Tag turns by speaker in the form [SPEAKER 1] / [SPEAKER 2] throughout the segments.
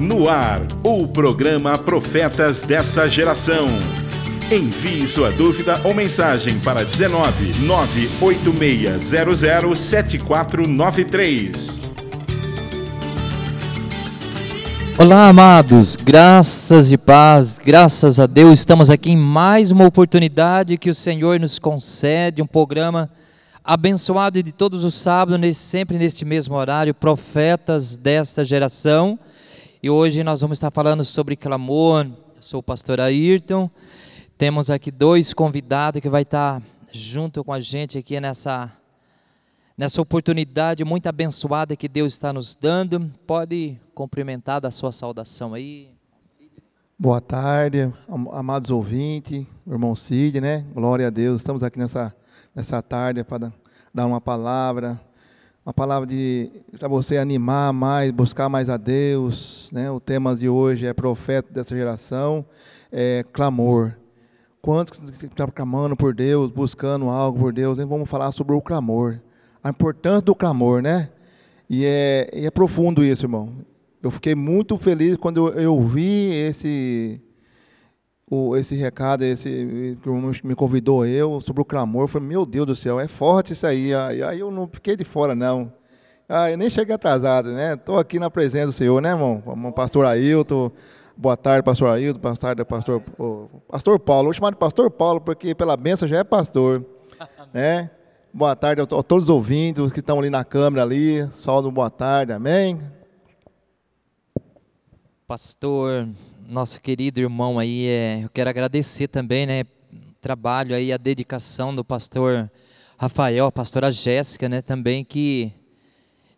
[SPEAKER 1] No ar, o programa Profetas desta Geração. Envie sua dúvida ou mensagem para 19 98600 7493.
[SPEAKER 2] Olá, amados, graças e paz, graças a Deus, estamos aqui em mais uma oportunidade que o Senhor nos concede, um programa abençoado de todos os sábados, sempre neste mesmo horário, profetas desta geração. E hoje nós vamos estar falando sobre clamor. Eu sou o pastor Ayrton. Temos aqui dois convidados que vai estar junto com a gente aqui nessa nessa oportunidade muito abençoada que Deus está nos dando. Pode cumprimentar da sua saudação aí.
[SPEAKER 3] Boa tarde, amados ouvintes, irmão Cid, né? Glória a Deus. Estamos aqui nessa, nessa tarde para dar uma palavra, uma palavra de para você animar mais, buscar mais a Deus, né? O tema de hoje é profeta dessa geração, é clamor. Quantos estão clamando por Deus, buscando algo por Deus? Hein? Vamos falar sobre o clamor a importância do clamor, né? E é, e é profundo isso, irmão. Eu fiquei muito feliz quando eu, eu vi esse o, esse recado, esse que me convidou eu sobre o clamor. Eu falei, meu Deus do céu, é forte isso aí. Aí, aí eu não fiquei de fora, não. Ah, eu nem cheguei atrasado, né? Estou aqui na presença do Senhor, né, irmão? Pastor Ailton. Boa tarde, pastor Ailton. Boa tarde, pastor, pastor Paulo. Vou chamar de pastor Paulo, porque pela benção já é pastor. né? Boa tarde a todos os ouvintes que estão ali na câmera ali. Sol do boa tarde, amém.
[SPEAKER 2] Pastor, nosso querido irmão aí, é, eu quero agradecer também, né, o trabalho aí, a dedicação do pastor Rafael, a pastora Jéssica, né, também que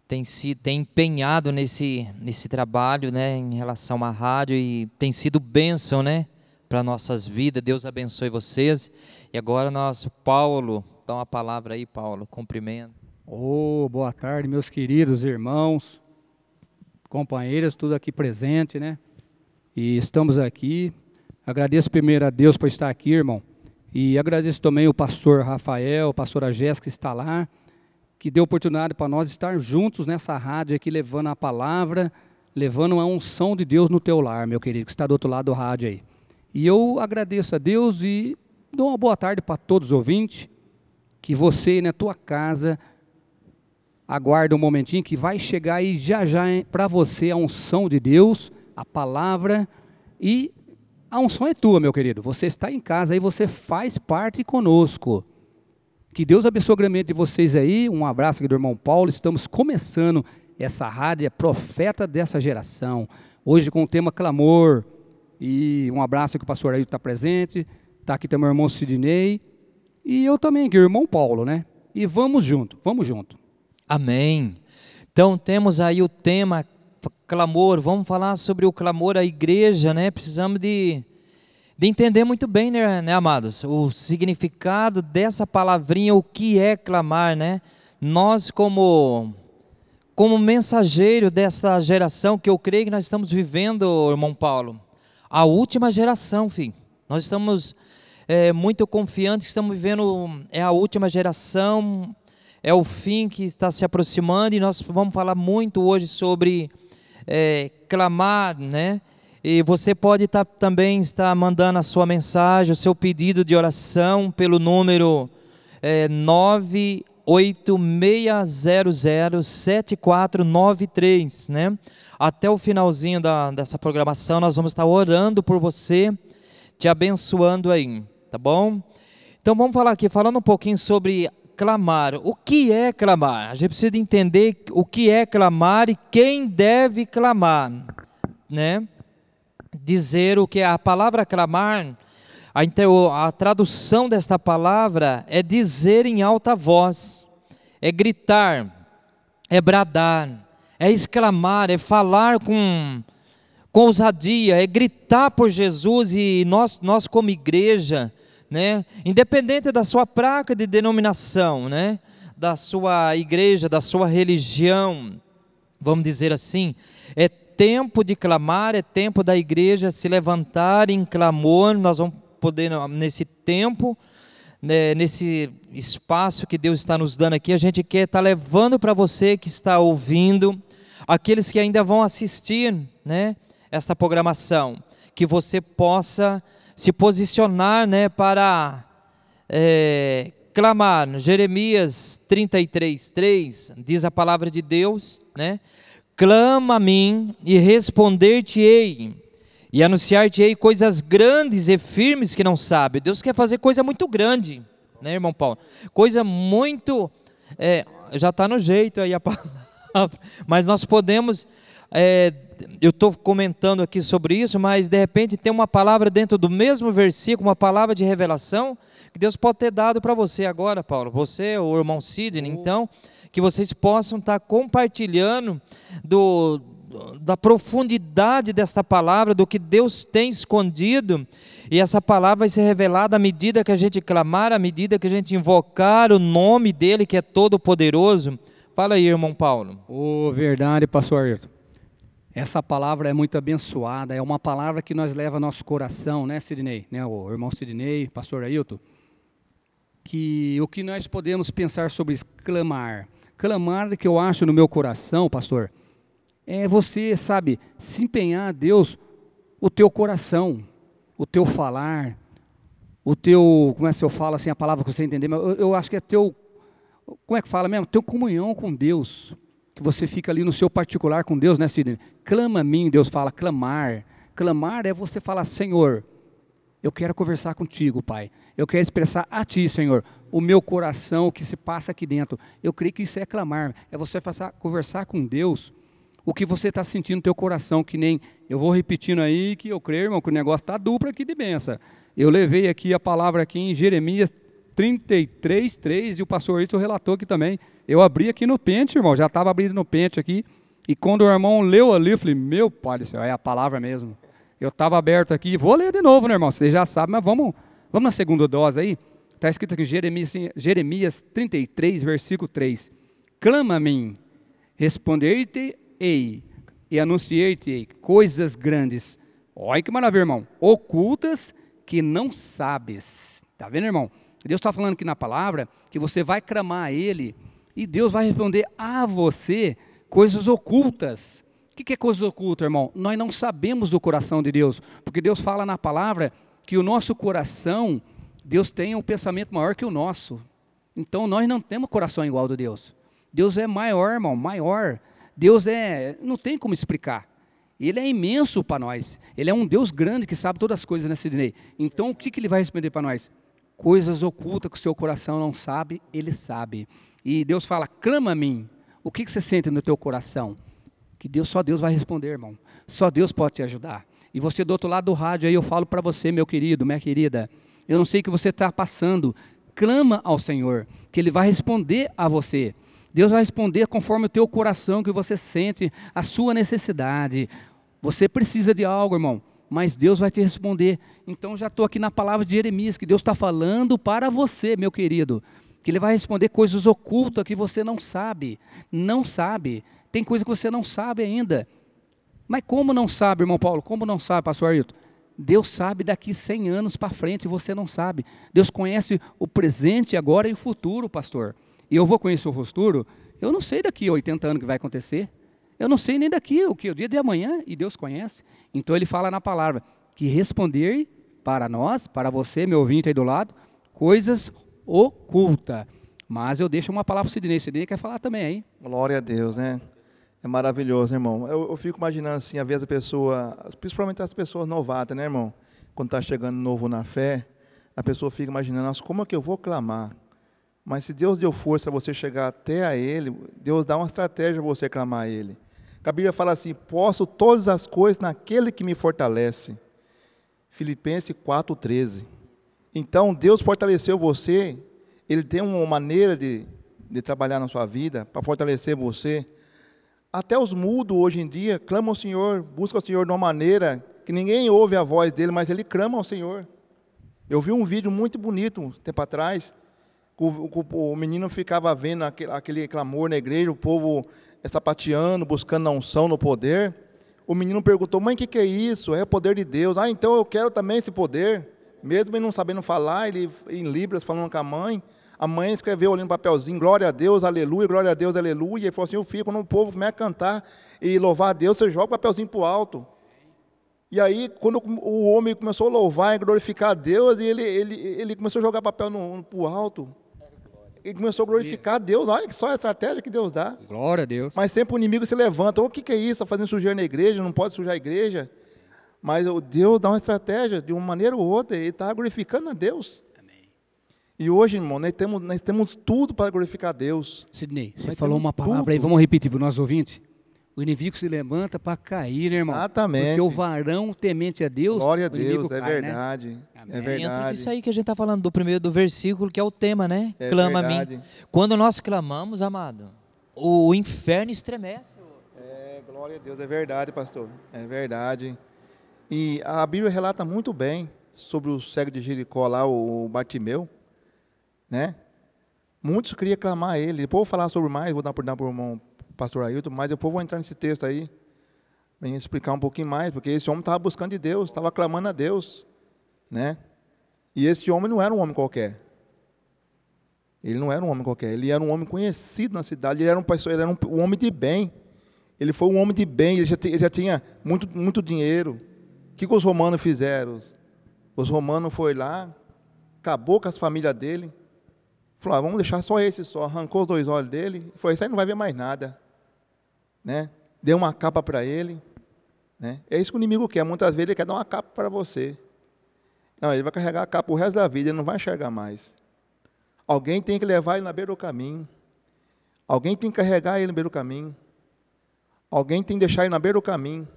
[SPEAKER 2] tem se tem empenhado nesse nesse trabalho, né, em relação à rádio e tem sido bênção, né, para nossas vidas. Deus abençoe vocês. E agora nosso Paulo Dá uma palavra aí, Paulo. Cumprimento.
[SPEAKER 4] Oh, boa tarde, meus queridos irmãos, companheiras, tudo aqui presente, né? E estamos aqui. Agradeço primeiro a Deus por estar aqui, irmão. E agradeço também o pastor Rafael, a pastora Jéssica que está lá, que deu oportunidade para nós estar juntos nessa rádio aqui, levando a palavra, levando a unção de Deus no teu lar, meu querido, que está do outro lado do rádio aí. E eu agradeço a Deus e dou uma boa tarde para todos os ouvintes que você na tua casa aguarda um momentinho que vai chegar aí já já para você a unção de Deus, a palavra e a unção é tua, meu querido. Você está em casa e você faz parte conosco. Que Deus abençoe grandemente vocês aí. Um abraço aqui do irmão Paulo. Estamos começando essa rádio, é profeta dessa geração. Hoje com o tema clamor. E um abraço que o pastor Ailton está presente. Está aqui também o irmão Sidney. E eu também, que o irmão Paulo, né? E vamos junto, vamos junto.
[SPEAKER 2] Amém. Então temos aí o tema clamor, vamos falar sobre o clamor à igreja, né? Precisamos de, de entender muito bem, né, né, amados? O significado dessa palavrinha, o que é clamar, né? Nós como como mensageiro dessa geração que eu creio que nós estamos vivendo, irmão Paulo, a última geração, filho. Nós estamos é, muito confiantes, estamos vivendo, é a última geração, é o fim que está se aproximando e nós vamos falar muito hoje sobre é, clamar, né? E você pode estar, também estar mandando a sua mensagem, o seu pedido de oração pelo número é, 986007493, né? Até o finalzinho da, dessa programação nós vamos estar orando por você, te abençoando aí tá bom? Então vamos falar aqui, falando um pouquinho sobre clamar. O que é clamar? A gente precisa entender o que é clamar e quem deve clamar, né? Dizer o que é a palavra clamar, a, então, a tradução desta palavra é dizer em alta voz, é gritar, é bradar, é exclamar, é falar com com ousadia, é gritar por Jesus e nós, nós como igreja, né? Independente da sua placa de denominação, né? Da sua igreja, da sua religião, vamos dizer assim, é tempo de clamar, é tempo da igreja se levantar em clamor. Nós vamos poder nesse tempo, né, nesse espaço que Deus está nos dando aqui, a gente quer estar tá levando para você que está ouvindo, aqueles que ainda vão assistir, né? esta programação, que você possa se posicionar né, para é, clamar. Jeremias 33, 3 diz a palavra de Deus, né? Clama a mim e responder-te-ei, e anunciar-te-ei coisas grandes e firmes que não sabe. Deus quer fazer coisa muito grande, né, irmão Paulo? Coisa muito. É, já está no jeito aí a palavra, mas nós podemos. É, eu estou comentando aqui sobre isso, mas de repente tem uma palavra dentro do mesmo versículo, uma palavra de revelação, que Deus pode ter dado para você agora, Paulo. Você, o irmão Sidney, então, que vocês possam estar tá compartilhando do, da profundidade desta palavra, do que Deus tem escondido, e essa palavra vai ser revelada à medida que a gente clamar, à medida que a gente invocar o nome dele, que é todo-poderoso. Fala aí, irmão Paulo.
[SPEAKER 4] Ô, oh, verdade, pastor Ayrton. Essa palavra é muito abençoada, é uma palavra que nós leva ao nosso coração, né, Sidney? Né, o irmão Sidney, pastor Ailton. Que o que nós podemos pensar sobre clamar. Clamar que eu acho no meu coração, pastor, é você, sabe, se empenhar a Deus o teu coração, o teu falar, o teu, como é que eu falo assim, a palavra que você entender, mas eu, eu acho que é teu, como é que fala mesmo? Teu comunhão com Deus que você fica ali no seu particular com Deus, né, Sidney? Clama a mim, Deus fala, clamar. Clamar é você falar, Senhor, eu quero conversar contigo, Pai. Eu quero expressar a Ti, Senhor, o meu coração, o que se passa aqui dentro. Eu creio que isso é clamar, é você passar, conversar com Deus o que você está sentindo no teu coração, que nem eu vou repetindo aí que eu creio, irmão, que o negócio está duplo aqui de benção. Eu levei aqui a palavra aqui em Jeremias 33, 3, e o pastor Ayrton relatou aqui também. Eu abri aqui no pente, irmão, já estava abrindo no pente aqui. E quando o irmão leu ali, eu falei, meu pai do céu, é a palavra mesmo. Eu estava aberto aqui, vou ler de novo, né, irmão? Você já sabe, mas vamos, vamos na segunda dose aí. Está escrito aqui, Jeremias, Jeremias 33, versículo 3. Clama a mim, responder-te-ei, e anunciei-te coisas grandes. Olha que maravilha, irmão. Ocultas que não sabes. Está vendo, irmão? Deus está falando aqui na palavra que você vai clamar a Ele e Deus vai responder a você coisas ocultas. O que é coisas ocultas, irmão? Nós não sabemos do coração de Deus, porque Deus fala na palavra que o nosso coração, Deus tem um pensamento maior que o nosso. Então nós não temos coração igual de Deus. Deus é maior, irmão, maior. Deus é, não tem como explicar. Ele é imenso para nós. Ele é um Deus grande que sabe todas as coisas, né, Sidney? Então o que, que ele vai responder para nós? Coisas ocultas que o seu coração não sabe, ele sabe. E Deus fala: clama a mim. O que, você sente no teu coração? Que Deus, só Deus vai responder, irmão. Só Deus pode te ajudar. E você do outro lado do rádio aí, eu falo para você, meu querido, minha querida. Eu não sei o que você está passando. Clama ao Senhor, que Ele vai responder a você. Deus vai responder conforme o teu coração que você sente, a sua necessidade. Você precisa de algo, irmão mas Deus vai te responder. Então já estou aqui na palavra de Jeremias, que Deus está falando para você, meu querido, que Ele vai responder coisas ocultas que você não sabe, não sabe. Tem coisa que você não sabe ainda. Mas como não sabe, irmão Paulo? Como não sabe, pastor Ailton? Deus sabe daqui 100 anos para frente e você não sabe. Deus conhece o presente agora e o futuro, pastor. E eu vou conhecer o futuro? Eu não sei daqui 80 anos o que vai acontecer. Eu não sei nem daqui o que o dia de amanhã e Deus conhece. Então ele fala na palavra que responder para nós, para você, meu ouvinte aí do lado, coisas ocultas. Mas eu deixo uma palavra para o Sidney. Sidney quer falar também aí.
[SPEAKER 3] Glória a Deus, né? É maravilhoso, irmão. Eu, eu fico imaginando assim, às vezes a pessoa, principalmente as pessoas novatas, né, irmão? Quando está chegando novo na fé, a pessoa fica imaginando, nossa, como é que eu vou clamar? Mas se Deus deu força para você chegar até a Ele, Deus dá uma estratégia para você clamar a Ele. A Bíblia fala assim: posso todas as coisas naquele que me fortalece. Filipenses 4,13. Então, Deus fortaleceu você, Ele tem uma maneira de, de trabalhar na sua vida para fortalecer você. Até os mudos hoje em dia clamam ao Senhor, buscam o Senhor de uma maneira que ninguém ouve a voz dele, mas ele clama ao Senhor. Eu vi um vídeo muito bonito um tempo atrás, o, o, o menino ficava vendo aquele, aquele clamor na igreja, o povo sapateando, buscando a unção no poder. O menino perguntou: Mãe, o que, que é isso? É o poder de Deus. Ah, então eu quero também esse poder. Mesmo ele não sabendo falar, ele em Libras falando com a mãe. A mãe escreveu ali no papelzinho: Glória a Deus, aleluia, glória a Deus, aleluia. E falou assim: Eu fico quando o povo começa a cantar e louvar a Deus, você joga o papelzinho para o alto. E aí, quando o homem começou a louvar e glorificar a Deus, ele, ele, ele começou a jogar papel no, no alto. Ele começou a glorificar a Deus. Olha que só a estratégia que Deus dá.
[SPEAKER 4] Glória a Deus.
[SPEAKER 3] Mas sempre o inimigo se levanta. O que, que é isso? Está fazendo sujeira na igreja? Não pode sujar a igreja. Mas o Deus dá uma estratégia, de uma maneira ou outra. Ele está glorificando a Deus. E hoje, irmão, nós temos, nós temos tudo para glorificar a Deus.
[SPEAKER 4] Sidney, você
[SPEAKER 3] Nós
[SPEAKER 4] falou uma palavra
[SPEAKER 3] tudo.
[SPEAKER 4] aí, vamos repetir para os nossos ouvintes. O inimigo se levanta para cair, né, irmão?
[SPEAKER 3] Exatamente.
[SPEAKER 4] Porque o varão temente a Deus.
[SPEAKER 3] Glória a Deus, é
[SPEAKER 4] cai, né?
[SPEAKER 3] verdade. É
[SPEAKER 4] Amém.
[SPEAKER 2] Dentro
[SPEAKER 3] verdade.
[SPEAKER 2] disso aí que a gente está falando, do primeiro do versículo, que é o tema, né?
[SPEAKER 3] É
[SPEAKER 2] Clama a
[SPEAKER 3] verdade.
[SPEAKER 2] mim. Quando nós clamamos, amado, o inferno estremece.
[SPEAKER 3] É, glória a Deus, é verdade, pastor. É verdade. E a Bíblia relata muito bem sobre o cego de Jericó lá, o Bartimeu, né? Muitos queriam clamar a ele. Depois eu vou falar sobre mais, vou dar por dar para o irmão pastor Ailton, mas depois vou entrar nesse texto aí, para explicar um pouquinho mais, porque esse homem estava buscando de Deus, estava clamando a Deus, né? E esse homem não era um homem qualquer. Ele não era um homem qualquer, ele era um homem conhecido na cidade, ele era um, pessoa- ele era um, um homem de bem. Ele foi um homem de bem, ele já, ele já tinha muito, muito dinheiro. O que, que os romanos fizeram? Os romanos foram lá, acabou com as famílias dele, falou, ah, vamos deixar só esse só, arrancou os dois olhos dele, falou, isso aí não vai ver mais nada. Né? Deu uma capa para ele. Né? É isso que o inimigo quer, muitas vezes ele quer dar uma capa para você. Não, ele vai carregar a capa o resto da vida, ele não vai enxergar mais. Alguém tem que levar ele na beira do caminho. Alguém tem que carregar ele na beira do caminho. Alguém tem que deixar ele na beira do caminho.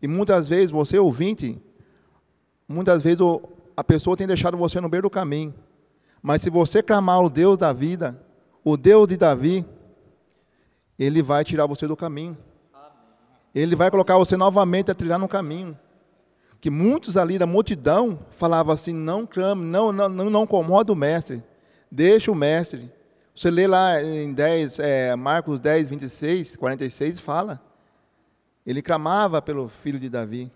[SPEAKER 3] E muitas vezes, você ouvinte, muitas vezes a pessoa tem deixado você no beira do caminho. Mas se você clamar o Deus da vida, o Deus de Davi, ele vai tirar você do caminho. Ele vai colocar você novamente a trilhar no caminho. Que muitos ali da multidão falavam assim: não clame, não, não, não, incomoda o mestre, deixa o mestre. Você lê lá em 10, é, Marcos 10, 26, 46, fala. Ele clamava pelo filho de Davi.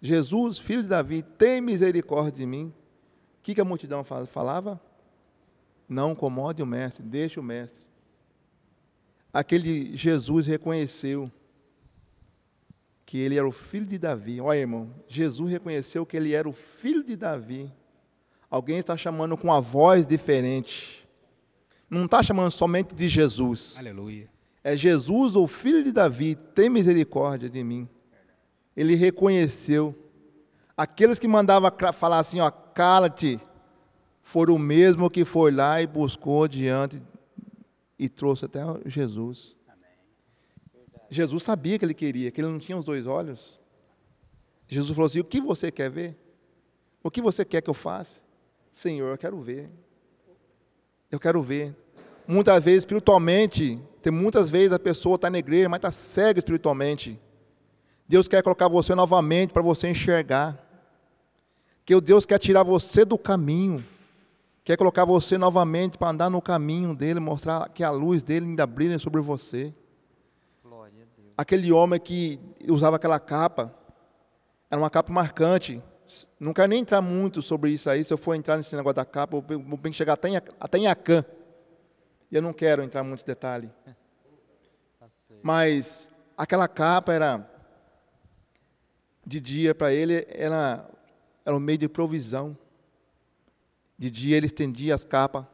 [SPEAKER 3] Jesus, filho de Davi, tem misericórdia de mim. O que, que a multidão fa- falava? Não incomode o mestre, deixa o mestre. Aquele Jesus reconheceu que ele era o filho de Davi. Olha, irmão, Jesus reconheceu que ele era o filho de Davi. Alguém está chamando com uma voz diferente. Não está chamando somente de Jesus.
[SPEAKER 4] Aleluia.
[SPEAKER 3] É Jesus, o filho de Davi, tem misericórdia de mim. Ele reconheceu. Aqueles que mandavam falar assim, ó, cala-te, foram o mesmo que foi lá e buscou diante e trouxe até Jesus. Jesus sabia que ele queria, que ele não tinha os dois olhos. Jesus falou assim: O que você quer ver? O que você quer que eu faça? Senhor, eu quero ver. Eu quero ver. Muitas vezes, espiritualmente, tem muitas vezes a pessoa está na igreja, mas está cega espiritualmente. Deus quer colocar você novamente para você enxergar. Que Deus quer tirar você do caminho. Quer colocar você novamente para andar no caminho dele, mostrar que a luz dele ainda brilha sobre você. Aquele homem que usava aquela capa, era uma capa marcante. Não quero nem entrar muito sobre isso aí. Se eu for entrar nesse negócio da capa, eu vou que chegar até em, até em Acã. E eu não quero entrar em muitos detalhes. Mas aquela capa era de dia para ele era era um meio de provisão. De dia ele estendia as capas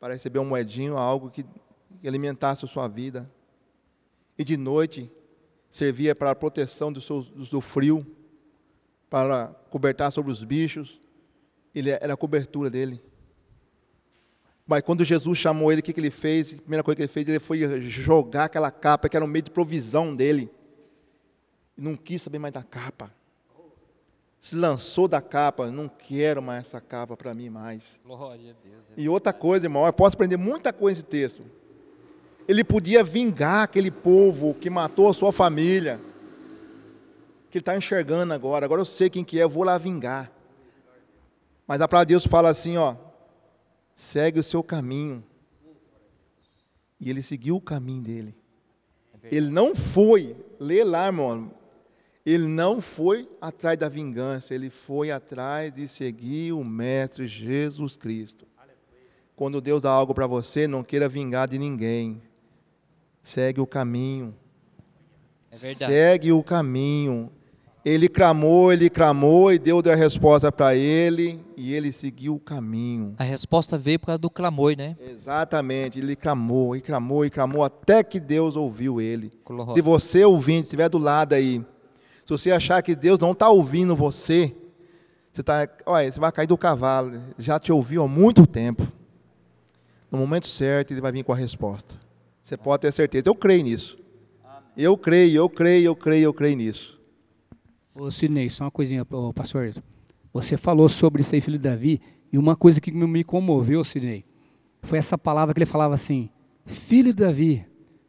[SPEAKER 3] para receber um moedinho, algo que, alimentasse a sua vida. E de noite servia para a proteção do, seu, do frio, para cobertar sobre os bichos. Ele era a cobertura dele. Mas quando Jesus chamou ele, o que, que ele fez? A primeira coisa que ele fez, ele foi jogar aquela capa, que era um meio de provisão dele. E não quis saber mais da capa. Se lançou da capa, não quero mais essa capa para mim mais.
[SPEAKER 2] Glória a Deus.
[SPEAKER 3] E outra coisa, irmão, eu posso aprender muita coisa nesse texto. Ele podia vingar aquele povo que matou a sua família. Que ele está enxergando agora. Agora eu sei quem que é, eu vou lá vingar. Mas a palavra de Deus fala assim, ó. Segue o seu caminho. E ele seguiu o caminho dele. Ele não foi, lê lá, irmão. Ele não foi atrás da vingança, ele foi atrás de seguir o Mestre Jesus Cristo. Quando Deus dá algo para você, não queira vingar de ninguém. Segue o caminho.
[SPEAKER 2] É.
[SPEAKER 3] Segue o caminho. Ele clamou, ele clamou e Deus deu a resposta para ele e ele seguiu o caminho.
[SPEAKER 2] A resposta veio por causa do clamor, né?
[SPEAKER 3] Exatamente, ele clamou, e clamou, e clamou até que Deus ouviu ele. Se você ouvinte estiver do lado aí, se você achar que Deus não está ouvindo você, você, tá, olha, você vai cair do cavalo, já te ouviu há muito tempo. No momento certo, ele vai vir com a resposta. Você pode ter certeza. Eu creio nisso. Eu creio, eu creio, eu creio, eu creio nisso.
[SPEAKER 4] Ô Sidney, só uma coisinha, ô, pastor. Você falou sobre aí, filho de Davi, e uma coisa que me comoveu, Sidney, foi essa palavra que ele falava assim: Filho de Davi,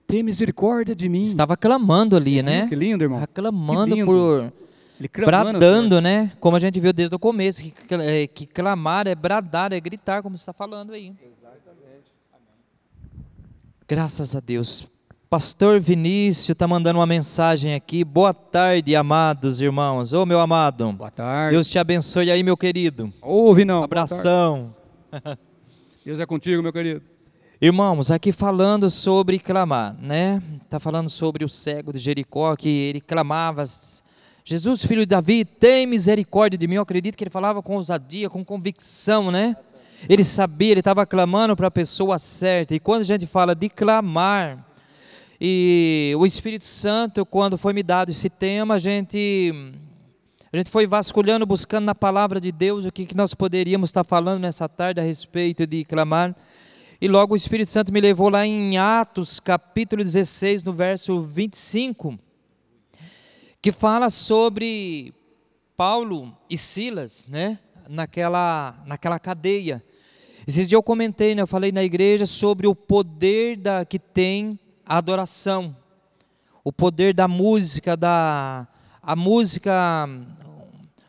[SPEAKER 4] tem misericórdia de mim.
[SPEAKER 2] Estava clamando ali, né?
[SPEAKER 4] Que lindo, irmão.
[SPEAKER 2] Estava clamando por.
[SPEAKER 4] Ele clamando,
[SPEAKER 2] Bradando, né? Como a gente viu desde o começo, que, é, que clamar é bradar, é gritar, como você está falando aí. Graças a Deus. Pastor Vinícius está mandando uma mensagem aqui. Boa tarde, amados irmãos. Ô, meu amado.
[SPEAKER 4] Boa tarde.
[SPEAKER 2] Deus te abençoe aí, meu querido.
[SPEAKER 4] Ouve não.
[SPEAKER 2] Abração.
[SPEAKER 4] Deus é contigo, meu querido.
[SPEAKER 2] Irmãos, aqui falando sobre clamar, né? Está falando sobre o cego de Jericó, que ele clamava, Jesus, filho de Davi, tem misericórdia de mim. Eu acredito que ele falava com ousadia, com convicção, né? Ele sabia, ele estava clamando para a pessoa certa. E quando a gente fala de clamar, e o Espírito Santo, quando foi me dado esse tema, a gente, a gente foi vasculhando, buscando na palavra de Deus o que, que nós poderíamos estar falando nessa tarde a respeito de clamar. E logo o Espírito Santo me levou lá em Atos, capítulo 16, no verso 25, que fala sobre Paulo e Silas, né? Naquela, naquela cadeia. Esses dias eu comentei, né? Eu falei na igreja sobre o poder da, que tem a adoração, o poder da música, da a música,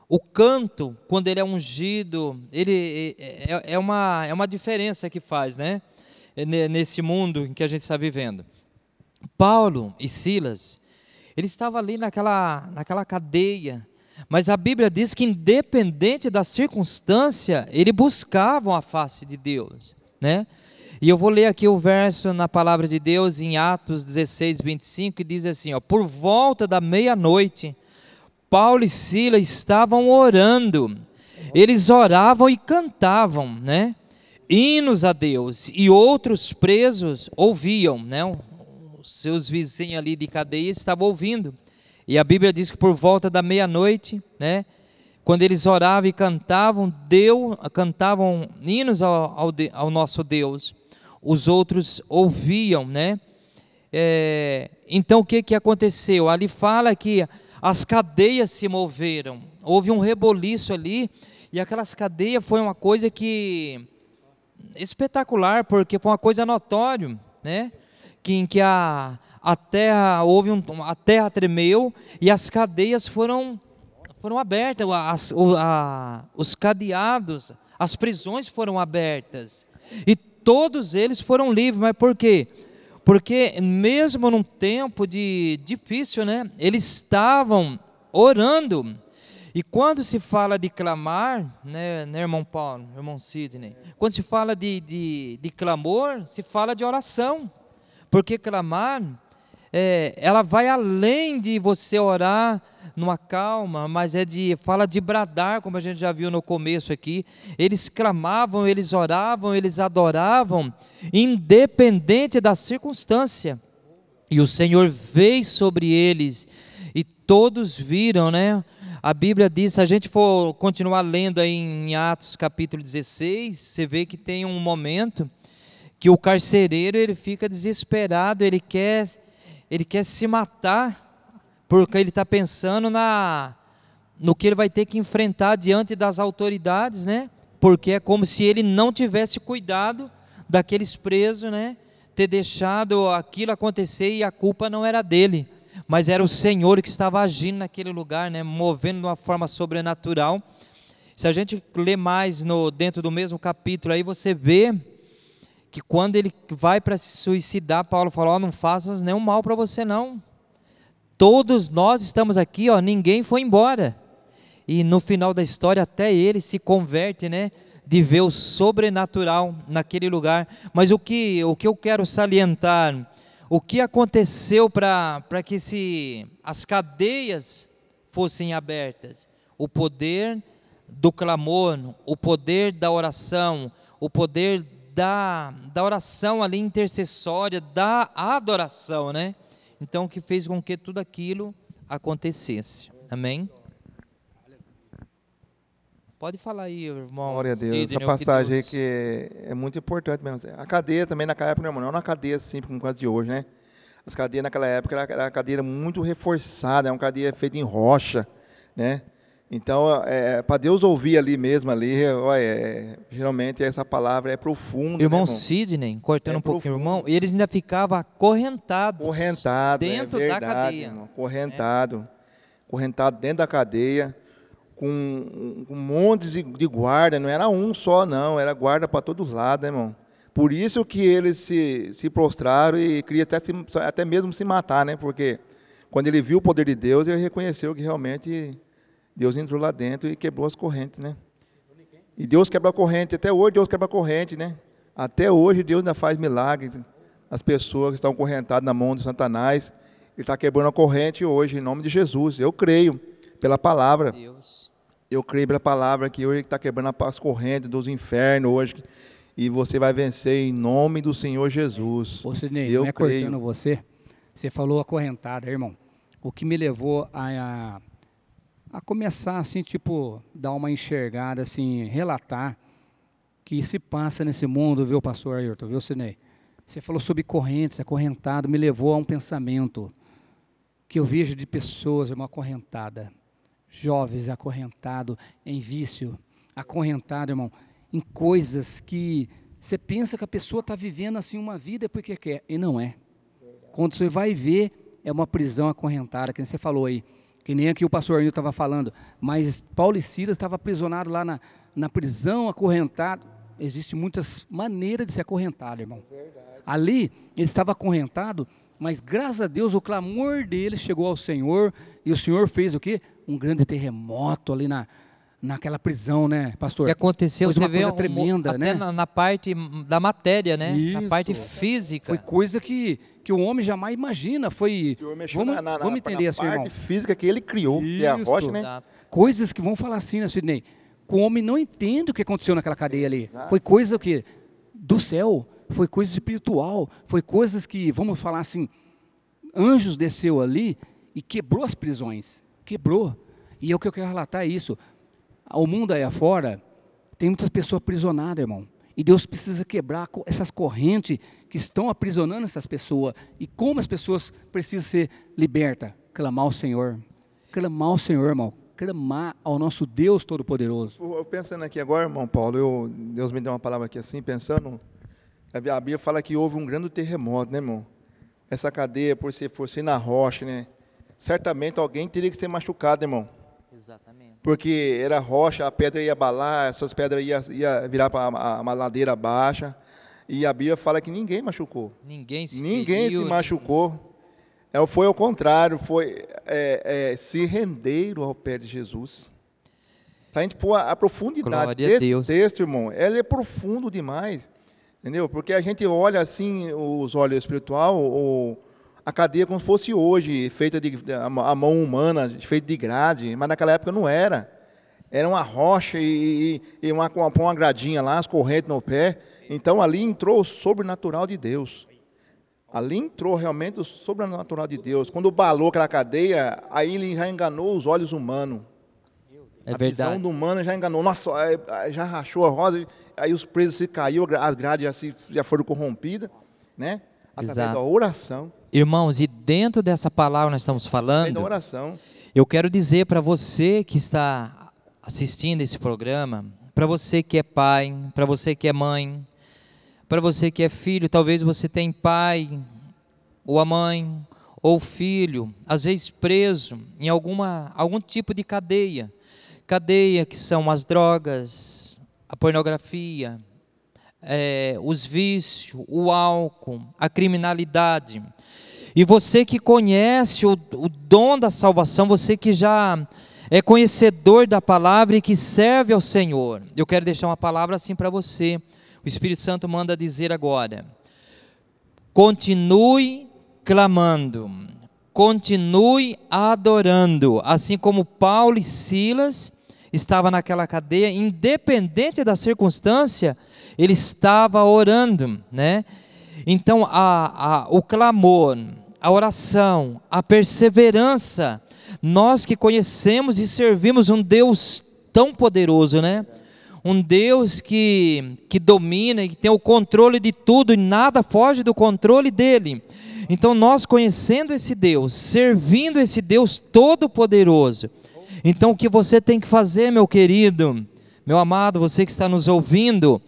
[SPEAKER 2] o canto, quando ele é ungido, ele é, é- é uma, é uma diferença que faz, né? Ne- Nesse mundo em que a gente está vivendo. Paulo e Silas, ele estava ali naquela, naquela cadeia, mas a Bíblia diz que independente da circunstância, eles buscavam a face de Deus, né? E eu vou ler aqui o verso na palavra de Deus em Atos 16, 25, que diz assim, ó, por volta da meia-noite, Paulo e Silas estavam orando. Eles oravam e cantavam, né? Hinos a Deus. E outros presos ouviam, né? Os seus vizinhos ali de cadeia estavam ouvindo. E a Bíblia diz que por volta da meia-noite, né? Quando eles oravam e cantavam, deu, cantavam hinos ao, ao, ao nosso Deus. Os outros ouviam, né? É, então o que, que aconteceu? Ali fala que as cadeias se moveram, houve um reboliço ali, e aquelas cadeias foi uma coisa que espetacular, porque foi uma coisa notória, né? Que, em que a, a terra houve um, a terra tremeu e as cadeias foram foram abertas, as- a- os cadeados, as prisões foram abertas e todos eles foram livres. Mas por quê? Porque mesmo num tempo de difícil, né? Eles estavam orando. E quando se fala de clamar, né, né irmão Paulo, irmão Sidney, quando se fala de, de, de clamor, se fala de oração. Porque clamar, é, ela vai além de você orar numa calma, mas é de fala de bradar, como a gente já viu no começo aqui. Eles clamavam, eles oravam, eles adoravam, independente da circunstância. E o Senhor veio sobre eles e todos viram, né? A Bíblia diz, se a gente for continuar lendo aí em Atos capítulo 16, você vê que tem um momento que o carcereiro ele fica desesperado, ele quer, ele quer se matar, porque ele está pensando na, no que ele vai ter que enfrentar diante das autoridades, né? Porque é como se ele não tivesse cuidado daqueles presos, né? Ter deixado aquilo acontecer e a culpa não era dele, mas era o Senhor que estava agindo naquele lugar, né? Movendo de uma forma sobrenatural. Se a gente ler mais no dentro do mesmo capítulo aí você vê que quando ele vai para se suicidar, Paulo falou: "Ó, não faças nenhum mal para você não. Todos nós estamos aqui, ó, ninguém foi embora. E no final da história até ele se converte, né, de ver o sobrenatural naquele lugar. Mas o que o que eu quero salientar, o que aconteceu para para que se as cadeias fossem abertas. O poder do clamor, o poder da oração, o poder da, da oração ali intercessória, da adoração, né? Então, que fez com que tudo aquilo acontecesse. Amém? Pode falar aí, irmão.
[SPEAKER 3] Glória a Deus.
[SPEAKER 2] Sidney,
[SPEAKER 3] Essa passagem
[SPEAKER 2] Deus-
[SPEAKER 3] que é, é muito importante mesmo. A cadeia também naquela época, não, não é uma cadeia simples como quase de hoje, né? As cadeias naquela época era, era uma cadeira muito reforçada, é uma cadeia feita em rocha, né? Então, é, para Deus ouvir ali mesmo, ali, olha, é, geralmente essa palavra é profunda.
[SPEAKER 2] Irmão
[SPEAKER 3] né,
[SPEAKER 2] Sidney, cortando
[SPEAKER 3] É
[SPEAKER 2] um pouquinho, irmão, eles ainda ficavam acorrentados.
[SPEAKER 3] Correntado,
[SPEAKER 2] dentro
[SPEAKER 3] é
[SPEAKER 2] da
[SPEAKER 3] verdade,
[SPEAKER 2] cadeia.
[SPEAKER 3] irmão, correntado. Correntado dentro da cadeia, com, com montes de, guarda, não era um só, não, era guarda para todos os lados, né, irmão? Por isso que eles se, se prostraram e queria até, se- até mesmo se matar, né? Porque quando ele viu o poder de Deus, ele reconheceu que realmente Deus entrou lá dentro e quebrou as correntes, né? E Deus quebra a corrente, até hoje Deus quebra a corrente, né? Até hoje Deus ainda faz milagre. As pessoas que estão correntadas na mão de Satanás, Ele está quebrando a corrente hoje, em nome de Jesus. Eu creio, pela palavra.
[SPEAKER 2] Deus.
[SPEAKER 3] Eu creio pela palavra que hoje está quebrando as correntes dos infernos hoje. E você vai vencer em nome do Senhor Jesus.
[SPEAKER 4] Ô, Sidney,
[SPEAKER 3] Eu
[SPEAKER 4] não é
[SPEAKER 3] creio.
[SPEAKER 4] cortando você. Você falou acorrentada, irmão. O que me levou a, a, a começar, assim, tipo, dar uma enxergada, assim, relatar que se passa nesse mundo, viu, pastor Ayrton, viu, Sidney? Você falou sobre correntes, acorrentado, me levou a um pensamento que eu vejo de pessoas, irmão, acorrentada, jovens acorrentado em vício, acorrentado, irmão, em coisas que você pensa que a pessoa está vivendo assim uma vida porque quer, e não é. Quando você vai ver, é uma prisão acorrentada, que você falou aí, que nem aqui o pastor Arnil estava falando, mas Paulo e Silas estava aprisionado lá na, na prisão, acorrentado. Existem muitas maneiras de ser acorrentado, irmão. Ali, ele estava acorrentado, mas graças a Deus o clamor dele chegou ao Senhor, e o Senhor fez o quê? Um grande terremoto ali na, naquela prisão, né, pastor?
[SPEAKER 2] que aconteceu,
[SPEAKER 4] Foi
[SPEAKER 2] você
[SPEAKER 4] uma
[SPEAKER 2] vê
[SPEAKER 4] coisa
[SPEAKER 2] um-
[SPEAKER 4] tremenda,
[SPEAKER 2] até
[SPEAKER 4] né?
[SPEAKER 2] na, na parte da matéria, né? Na
[SPEAKER 4] Isso.
[SPEAKER 2] parte física.
[SPEAKER 4] Foi coisa que, que o homem jamais imagina. Foi.
[SPEAKER 3] O
[SPEAKER 4] Vamos,
[SPEAKER 3] na, na,
[SPEAKER 4] vamos
[SPEAKER 3] na-
[SPEAKER 4] entender
[SPEAKER 3] na
[SPEAKER 4] assim,
[SPEAKER 3] parte
[SPEAKER 4] irmão.
[SPEAKER 3] física que ele criou, que é a
[SPEAKER 4] Isso.
[SPEAKER 3] rocha, né?
[SPEAKER 2] Exato.
[SPEAKER 4] Coisas que vão falar assim, né, Sidney? O homem não entende o que aconteceu naquela cadeia ali.
[SPEAKER 3] Exato.
[SPEAKER 4] Foi coisa que do céu, foi coisa espiritual, foi coisas que, vamos falar assim, anjos desceu ali e quebrou as prisões. Quebrou. E é o que eu quero relatar é isso. O mundo aí afora tem muitas pessoas aprisionadas, irmão. E Deus precisa quebrar essas correntes que estão aprisionando essas pessoas. E como as pessoas precisam ser libertas? Clamar ao Senhor. Clamar ao Senhor, irmão. Clamar ao nosso Deus Todo-Poderoso.
[SPEAKER 3] Eu pensando aqui agora, irmão Paulo, eu, Deus me deu uma palavra aqui assim, pensando. A Bíblia fala que houve um grande terremoto, né, irmão? Essa cadeia, por ser, por ser na rocha, né? Certamente alguém teria que ser machucado, irmão.
[SPEAKER 2] Exatamente.
[SPEAKER 3] Porque era rocha, a pedra ia abalar, essas pedras ia, ia virar para uma ladeira baixa. E a Bíblia fala que ninguém machucou.
[SPEAKER 2] Ninguém se
[SPEAKER 3] Ninguém
[SPEAKER 2] feriu,
[SPEAKER 3] se machucou. É, foi ao contrário, foi é, é, se renderam ao pé de Jesus. Se a gente for a, a profundidade
[SPEAKER 2] Glória
[SPEAKER 3] desse texto, irmão, ela é profundo demais. Entendeu? Porque a gente olha assim, os olhos espiritual, ou a cadeia como se fosse hoje, feita de a mão humana, feita de grade, mas naquela época não era. Era uma rocha e, e uma, uma, gradinha lá, as correntes no pé. Então ali entrou o sobrenatural de Deus. Ali entrou realmente o sobrenatural de Deus. Quando balou aquela cadeia, aí ele já enganou os olhos humanos.
[SPEAKER 2] É
[SPEAKER 3] a visão
[SPEAKER 2] verdade.
[SPEAKER 3] do humano já enganou. Nossa, aí- aí já rachou a rosa, aí os presos se caiu, as grades já, se, já foram corrompidas, né? Através
[SPEAKER 2] Exato.
[SPEAKER 3] da oração.
[SPEAKER 2] Irmãos, e dentro dessa palavra nós estamos
[SPEAKER 3] Através da
[SPEAKER 2] falando,
[SPEAKER 3] oração.
[SPEAKER 2] eu quero dizer para você que está assistindo esse programa, para você que é pai, para você que é mãe, para você que é filho, talvez você tenha pai, ou a mãe, ou filho, às vezes preso em alguma, algum tipo de cadeia. Cadeia que são as drogas, a pornografia, é, os vícios, o álcool, a criminalidade. E você que conhece o, o dom da salvação, você que já é conhecedor da palavra e que serve ao Senhor, eu quero deixar uma palavra assim para você. O Espírito Santo manda dizer agora: continue clamando, continue adorando, assim como Paulo e Silas estavam naquela cadeia, independente da circunstância, ele estava orando, né? Então, a, a, o clamor, a oração, a perseverança, nós que conhecemos e servimos um Deus tão poderoso, né? Um Deus que, que domina e tem o controle de tudo e nada foge do controle dele. Então, nós conhecendo esse Deus, servindo esse Deus todo-poderoso, então o que você tem que fazer, meu querido, meu amado, você que está nos ouvindo,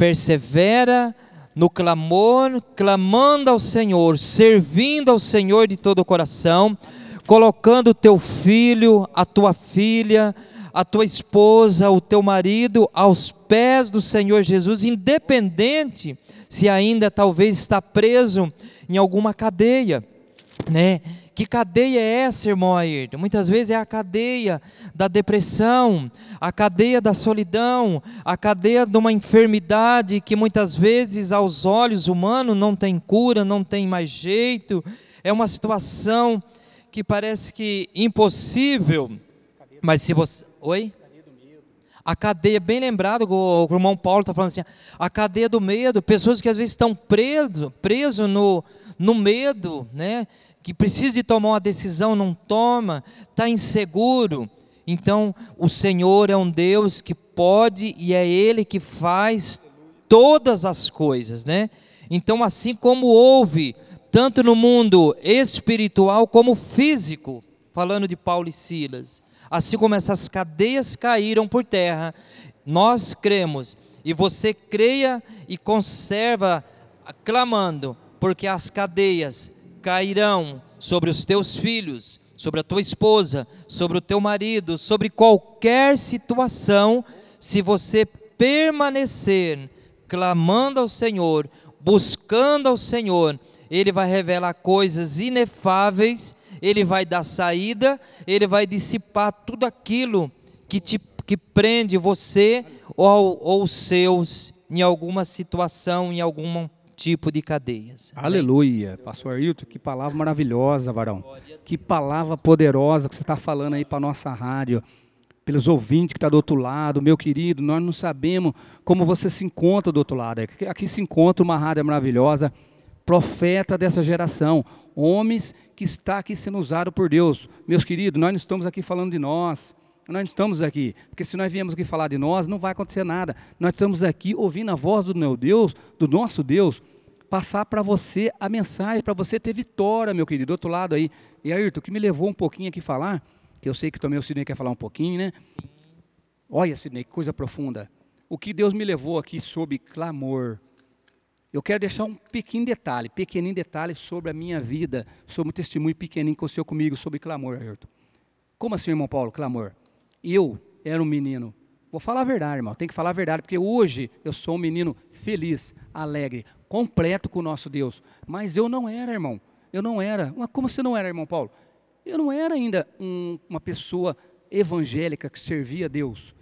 [SPEAKER 2] persevera no clamor, clamando ao Senhor, servindo ao Senhor de todo o coração, colocando o teu filho, a tua filha, a tua esposa, o teu marido aos pés do Senhor Jesus, independente se ainda talvez está preso em alguma cadeia, né? Que cadeia é essa, irmão Ayrton? Muitas vezes é a cadeia da depressão, a cadeia da solidão, a cadeia de uma enfermidade que muitas vezes aos olhos humanos não tem cura, não tem mais jeito. É uma situação que parece que impossível. Mas se você. Oi? A cadeia, bem lembrado, o, o irmão Paulo está falando assim, a cadeia do medo, pessoas que às vezes estão presos preso no, no medo, né? Que precisa de tomar uma decisão, não toma, está inseguro. Então, o Senhor é um Deus que pode e é Ele que faz todas as coisas, né? Então, assim como houve, tanto no mundo espiritual como físico, falando de Paulo e Silas, assim como essas cadeias caíram por terra, nós cremos, e você creia e conserva clamando, porque as cadeias cairão sobre os teus filhos, sobre a tua esposa, sobre o teu marido, sobre qualquer situação, se você permanecer clamando ao Senhor, buscando ao Senhor, Ele vai revelar coisas inefáveis, Ele vai dar saída, Ele vai dissipar tudo aquilo que, te, que prende você ou, ou os seus em alguma situação, em algum tipo de cadeias.
[SPEAKER 4] Aleluia. Pastor Ailton, que palavra maravilhosa, varão. Que palavra poderosa que você está falando aí para a nossa rádio. Pelos ouvintes que está do outro lado, meu querido, nós não sabemos como você se encontra do outro lado. Aqui se encontra uma rádio maravilhosa, profeta dessa geração, homens que está aqui sendo usado por Deus. Meus queridos, nós não estamos aqui falando de nós, nós não estamos aqui, porque se nós viemos aqui falar de nós, não vai acontecer nada. Nós estamos aqui ouvindo a voz do meu Deus, do nosso Deus, passar para você a mensagem, para você ter vitória, meu querido. Do outro lado aí, e Ayrton, o que me levou um pouquinho aqui falar, que eu sei que também o Sidney quer falar um pouquinho, né? Olha, Sidney, que coisa profunda. O que Deus me levou aqui sobre clamor. Eu quero deixar um pequeno detalhe, pequenininho detalhe sobre a minha vida, sobre um testemunho pequenininho que aconteceu comigo sobre clamor, Ayrton. Como assim, irmão Paulo, clamor? Eu era um menino Vou falar a verdade, irmão. Tem que falar a verdade, porque hoje eu sou um menino feliz, alegre, completo com o nosso Deus. Mas eu não era, irmão. Eu não era. Como você não era, irmão Paulo? Eu não era ainda um, uma pessoa evangélica que servia a Deus,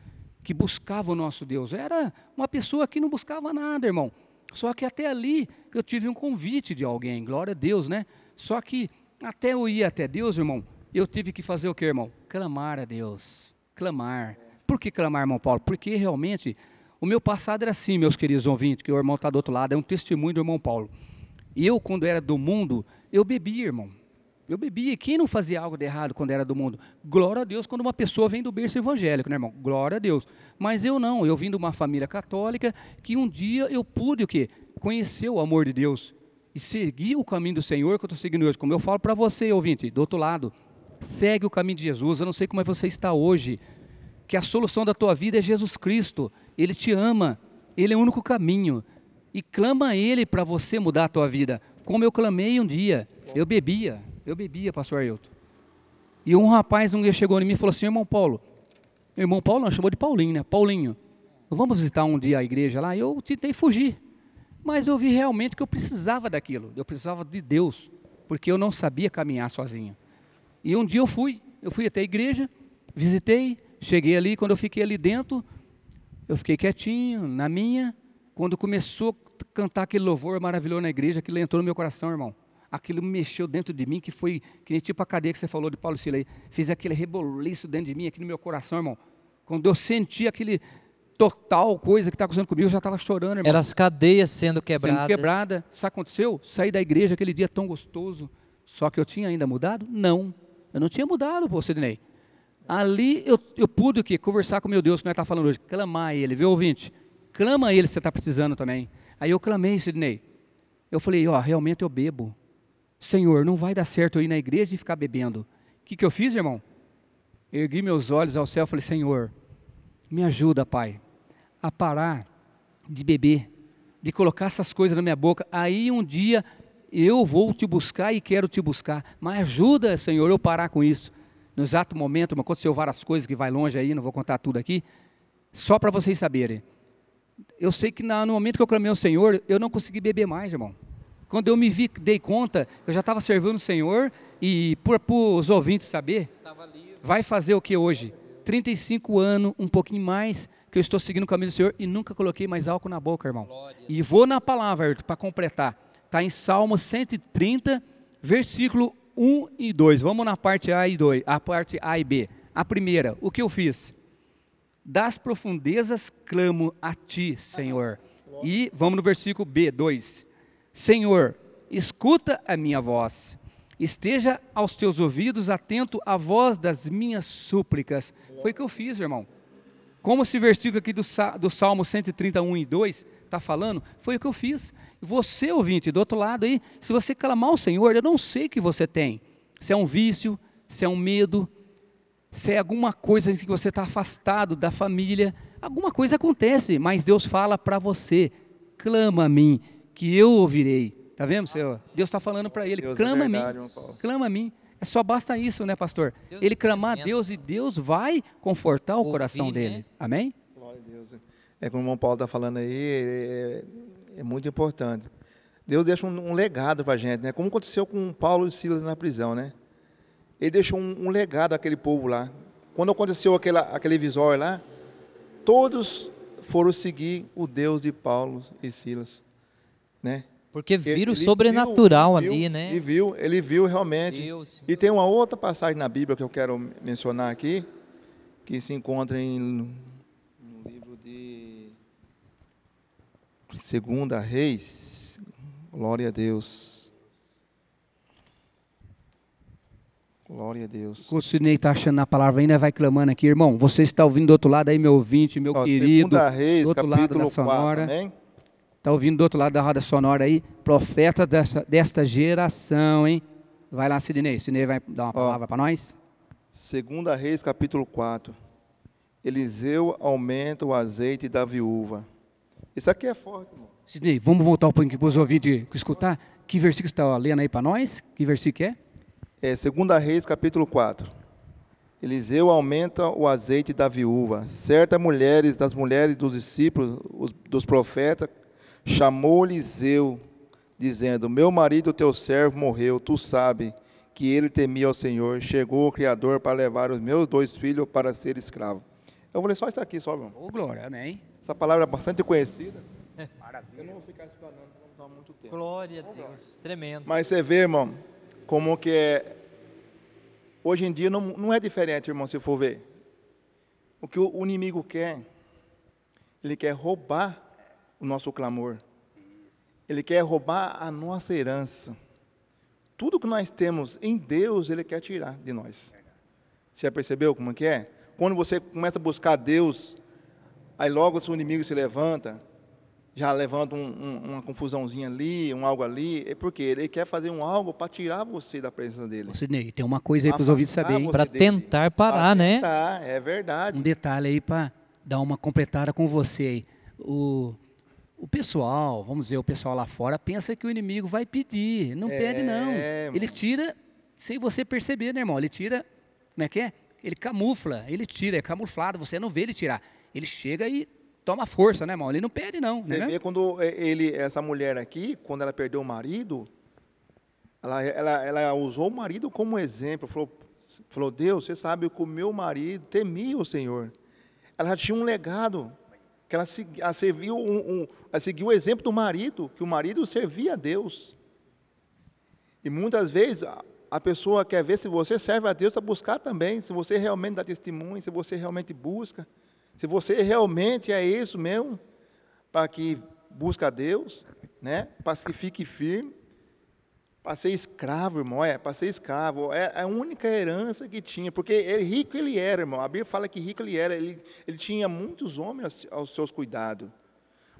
[SPEAKER 4] que buscava o nosso Deus. Eu era uma pessoa que não buscava nada, irmão. Só que até ali eu tive um convite de alguém, glória a Deus, né? Só que até eu ir até Deus, irmão, eu tive que fazer o que, irmão? Clamar a Deus. Clamar por que clamar, irmão Paulo? Porque realmente o meu passado era assim, meus queridos ouvintes, que o irmão está do outro lado, é um testemunho do irmão Paulo. Eu, quando era do mundo, eu bebia, irmão. Eu bebia. Quem não fazia algo de errado quando era do mundo? Glória a Deus quando uma pessoa vem do berço evangélico, né, irmão? Glória a Deus. Mas eu não. Eu vim de uma família católica que um dia eu pude o quê? Conhecer o amor de Deus e seguir o caminho do Senhor que eu estou seguindo hoje. Como eu falo para você, ouvinte, do outro lado, segue o caminho de Jesus. Eu não sei como é você está hoje que a solução da tua vida é Jesus Cristo. Ele te ama, ele é o único caminho. E clama a ele para você mudar a tua vida. Como eu clamei um dia, eu bebia, eu bebia, pastor Ailton. E um rapaz um dia chegou em mim e falou assim: "Irmão Paulo, irmão Paulo não chamou de Paulinho, né? Paulinho. Vamos visitar um dia a igreja lá?" Eu tentei fugir. Mas eu vi realmente que eu precisava daquilo. Eu precisava de Deus, porque eu não sabia caminhar sozinho. E um dia eu fui, eu fui até a igreja, visitei, Cheguei ali, quando eu fiquei ali dentro, eu fiquei quietinho, na minha. Quando começou a cantar aquele louvor maravilhoso na igreja, aquilo entrou no meu coração, irmão. aquilo mexeu dentro de mim, que foi, que nem tipo a cadeia que você falou de Paulo Sila aí, fez aquele reboliço dentro de mim, aqui no meu coração, irmão. Quando eu senti aquele total coisa que está acontecendo comigo, eu já estava chorando, irmão.
[SPEAKER 2] Eram as cadeias sendo quebradas.
[SPEAKER 4] Sendo quebrada. Sabe o que aconteceu? Saí da igreja aquele dia tão gostoso, só que eu tinha ainda mudado? Não. Eu não tinha mudado, pô, Sidney. Ali eu, eu pude o quê? Conversar com meu Deus, que nós está falando hoje. Clamar a Ele, viu, ouvinte? Clama a Ele se você está precisando também. Aí eu clamei, Sidney. Eu falei, ó, realmente eu bebo. Senhor, não vai dar certo eu ir na igreja e ficar bebendo. O que, que eu fiz, irmão? Ergui meus olhos ao céu e falei, Senhor, me ajuda, Pai, a parar de beber, de colocar essas coisas na minha boca. Aí um dia eu vou te buscar e quero te buscar. Mas ajuda, Senhor, eu parar com isso. No exato momento, aconteceu várias coisas que vai longe aí, não vou contar tudo aqui. Só para vocês saberem. Eu sei que no momento que eu clamei ao Senhor, eu não consegui beber mais, irmão. Quando eu me vi, dei conta, eu já estava servindo o Senhor e para os ouvintes saber, vai fazer o que hoje? 35 anos, um pouquinho mais, que eu estou seguindo o caminho do Senhor e nunca coloquei mais álcool na boca, irmão. E vou na palavra, para completar. Está em Salmo 130, versículo 1 e 2. Vamos na parte A e 2, a parte A e B. A primeira, o que eu fiz? Das profundezas clamo a ti, Senhor. E vamos no versículo B, 2. Senhor, escuta a minha voz. Esteja aos teus ouvidos atento à voz das minhas súplicas. Foi o que eu fiz, irmão. Como esse versículo aqui do, do Salmo 131 e 2 está falando, foi o que eu fiz. Você, ouvinte, do outro lado aí, se você clamar ao Senhor, eu não sei o que você tem. Se é um vício, se é um medo, se é alguma coisa em que você está afastado da família, alguma coisa acontece, mas Deus fala para você: clama a mim, que eu ouvirei. Tá vendo, Senhor? Deus está falando para ele, Deus é clama é verdade, a mim, clama a mim. É só basta isso, né, pastor? Deus ele clamar a Deus e Deus vai confortar o Ouvir, coração né? dele. Amém?
[SPEAKER 3] Glória a Deus. É como o irmão Paulo está falando aí, é, é, muito importante. Deus deixa um, um legado para a gente, né? Como aconteceu com Paulo e Silas na prisão, né? Ele deixou um, um legado àquele povo lá. Quando aconteceu aquela, aquele visório lá, todos foram seguir o Deus de Paulo e Silas né?
[SPEAKER 2] Porque viram o sobrenatural viu, ali, né?
[SPEAKER 3] E viu, ele viu realmente. Deus, e tem uma outra passagem na Bíblia que eu quero mencionar aqui, que se encontra em, no livro de Segunda Reis. Glória a Deus. Glória a Deus.
[SPEAKER 4] O Sidney está achando a palavra ainda, vai clamando aqui, irmão. Você está ouvindo do outro lado aí, meu ouvinte, meu Ó, querido.
[SPEAKER 3] Segunda Reis,
[SPEAKER 4] do outro
[SPEAKER 3] capítulo
[SPEAKER 4] lado da
[SPEAKER 3] sonora, 4, amém?
[SPEAKER 4] Está ouvindo do outro lado da roda sonora aí? Profeta dessa, desta geração, hein? Vai lá, Sidney. Sidney vai dar uma palavra para nós.
[SPEAKER 3] Segunda Reis, capítulo 4. Eliseu aumenta o azeite da viúva. Isso aqui é forte, irmão.
[SPEAKER 4] Sidney, vamos voltar um pouquinho para os ouvintes escutar. Que versículo está lendo aí para nós? Que versículo é?
[SPEAKER 3] É, segunda Reis, capítulo 4. Eliseu aumenta o azeite da viúva. Certas mulheres, das mulheres dos discípulos, os, dos profetas, chamou-lhe Eliseu, dizendo: Meu marido, teu servo, morreu, tu sabe que ele temia ao Senhor. Chegou o Criador para levar os meus dois filhos para ser escravo. Eu vou ler só isso aqui, só, irmão.
[SPEAKER 4] Oh, glória, amém.
[SPEAKER 3] Essa palavra é bastante conhecida. Maravilha. Eu não vou ficar explanando, não dar muito tempo.
[SPEAKER 2] Glória a Deus, tremendo.
[SPEAKER 3] Mas você vê, irmão, como que é. Hoje em dia não, não é diferente, irmão, se for ver. O que o inimigo quer, ele quer roubar o nosso clamor. Ele quer roubar a nossa herança. Tudo que nós temos em Deus, Ele quer tirar de nós. Você já percebeu como que é? Quando você começa a buscar Deus, aí logo o seu inimigo se levanta, já levanta um, um, uma confusãozinha ali, um algo ali, é porque ele quer fazer um algo para tirar você da presença dele.
[SPEAKER 4] Sidney, tem uma coisa aí para os ouvintes saberem.
[SPEAKER 2] Para tentar parar, pra
[SPEAKER 3] tentar, né? É verdade.
[SPEAKER 4] Um detalhe aí para dar uma completada com você aí. O o pessoal, vamos dizer, o pessoal lá fora pensa que o inimigo vai pedir. Não é, pede, não. Ele tira sem você perceber, né, irmão? Ele tira, como é que é? Ele camufla, ele tira, é camuflado, você não vê ele tirar. Ele chega e toma força, né, irmão? Ele não pede, não.
[SPEAKER 3] Você
[SPEAKER 4] né,
[SPEAKER 3] vê quando ele, essa mulher aqui, quando ela perdeu o marido, ela, ela, ela usou o marido como exemplo. Falou, falou, Deus, você sabe que o meu marido temia o Senhor. Ela tinha um legado que ela, ela serviu um, um, ela seguiu o exemplo do marido, que o marido servia a Deus. E muitas vezes a- a pessoa quer ver se você serve a Deus para buscar também, se você realmente dá testemunho, se você realmente busca, se você realmente é isso mesmo, para que busca a Deus, né? Para que fique firme, para ser escravo, irmão, é, para ser escravo, é a única herança que tinha, porque ele, rico ele era, irmão, a Bíblia fala que rico ele era, ele, ele tinha muitos homens aos, seus cuidados,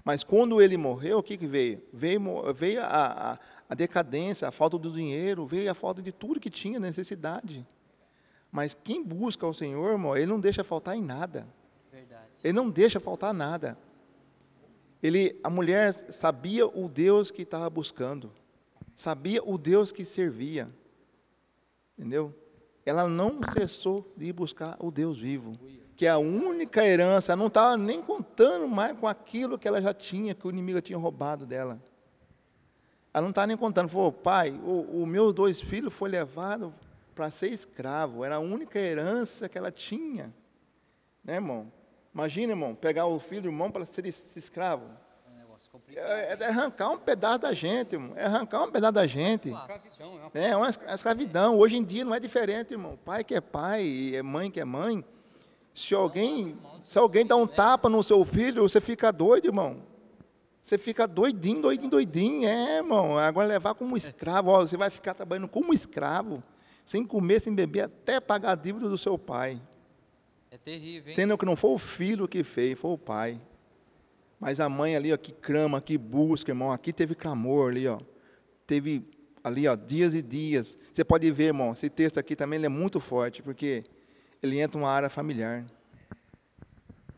[SPEAKER 3] mas quando ele morreu, o que, que veio? Veio, veio a, a, a decadência, a falta do dinheiro, veio a falta de tudo que tinha, necessidade. Mas quem busca o Senhor, irmão, ele não deixa faltar em nada. Ele não deixa faltar nada. Ele, a mulher sabia o Deus que estava buscando, sabia o Deus que servia, entendeu? Ela não cessou de buscar o Deus vivo, que é a única herança. Ela não estava nem contando mais com aquilo que ela já tinha, que o inimigo tinha roubado dela. Ela não estava nem contando. Falou, pai, o, o meus dois filhos foi levado para ser escravo. Era a única herança que ela tinha, né, irmão? Imagina, irmão, pegar o filho do irmão para ser es- escravo. É, é arrancar um pedaço da gente, irmão. É arrancar um pedaço da gente. É uma escra- escravidão. Hoje em dia não é diferente, irmão. Pai que é pai, e é mãe que é mãe. Se alguém, se alguém dá um tapa no seu filho, você fica doido, irmão. Você fica doidinho, doidinho, doidinho. É, irmão. Agora levar como escravo. Ó, você vai ficar trabalhando como escravo, sem comer, sem beber, até pagar a dívida do seu pai.
[SPEAKER 2] É terrível, hein?
[SPEAKER 3] Sendo que não foi o filho que fez, foi o pai. Mas a mãe ali, ó, que clama, que busca, irmão, aqui teve clamor ali, ó. Teve ali, ó, dias e dias. Você pode ver, irmão, esse texto aqui também é muito forte, porque ele entra numa área familiar.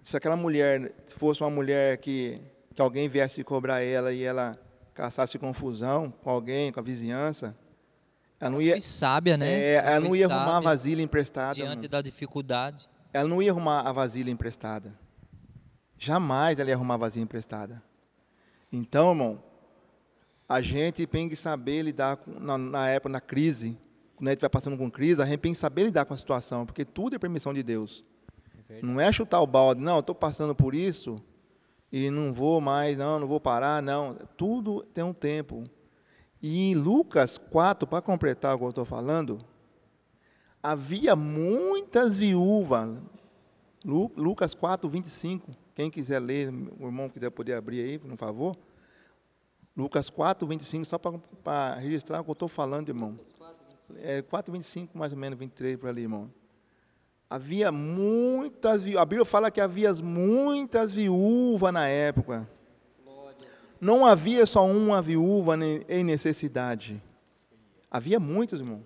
[SPEAKER 3] Se aquela mulher fosse uma mulher que, que alguém viesse cobrar ela e ela caçasse confusão com alguém, com a vizinhança, ela não ia,
[SPEAKER 2] Foi sábia, né?
[SPEAKER 3] é, ela não ia arrumar a
[SPEAKER 2] sábia
[SPEAKER 3] vasilha emprestada.
[SPEAKER 2] diante
[SPEAKER 3] mano.
[SPEAKER 2] da dificuldade.
[SPEAKER 3] Ela não ia arrumar a vasilha emprestada. Jamais ela ia arrumar a vasilha emprestada. Então, irmão, a gente tem que saber lidar com, na, na época, na crise, quando a gente vai passando com crise, a gente tem que saber lidar com a situação, porque tudo é permissão de Deus. Não é chutar o balde, não, estou passando por isso e não vou mais, não, não vou parar, não. Tudo tem um tempo. E em Lucas 4, para completar o que eu estou falando, havia muitas viúvas. Lu- Lucas 4, 25. Quem quiser ler, o irmão quiser poder abrir aí, por favor. Lucas 4, 25, só para registrar o que eu estou falando, irmão. É 4, 25, mais ou menos, 23 por ali, irmão. Havia muitas viúvas. A Bíblia fala que havia muitas viúvas na época. Não havia só uma viúva em necessidade. Havia muitos, irmão.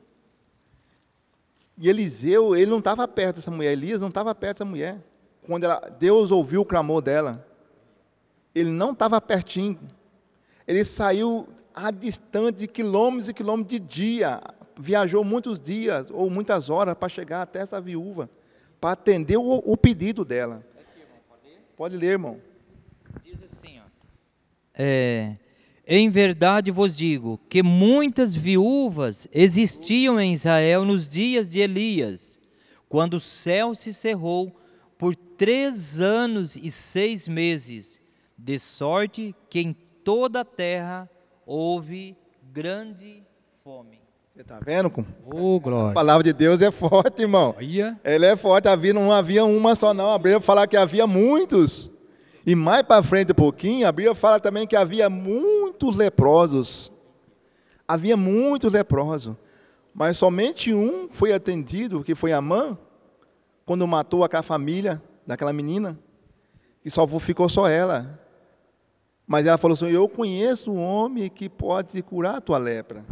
[SPEAKER 3] E Eliseu, ele não estava perto dessa mulher. Elias não estava perto dessa mulher. Quando ela- Deus ouviu o clamor dela, ele não estava pertinho. Ele saiu a distante de quilômetros e quilômetros de dia. Viajou muitos dias ou muitas horas para chegar até essa viúva, para atender o, o pedido dela. Pode ler, irmão.
[SPEAKER 2] Diz assim, ó. É, em verdade vos digo que muitas viúvas existiam em Israel nos dias de Elias, quando o céu se cerrou por três anos e seis meses, de sorte que em toda a terra houve grande fome.
[SPEAKER 3] Você está vendo? como
[SPEAKER 4] Ô,
[SPEAKER 3] A
[SPEAKER 4] glória.
[SPEAKER 3] palavra de Deus é forte, irmão. Ela é forte, havia, não havia uma só, não. A Bíblia fala que havia muitos. E mais para frente um pouquinho, a Bíblia fala também que havia muitos leprosos. Havia muitos leprosos. Mas somente um foi atendido, que foi Amã, quando matou aquela família daquela menina, e só ficou só ela. Mas ela falou assim: Eu conheço um homem que pode curar a tua lepra.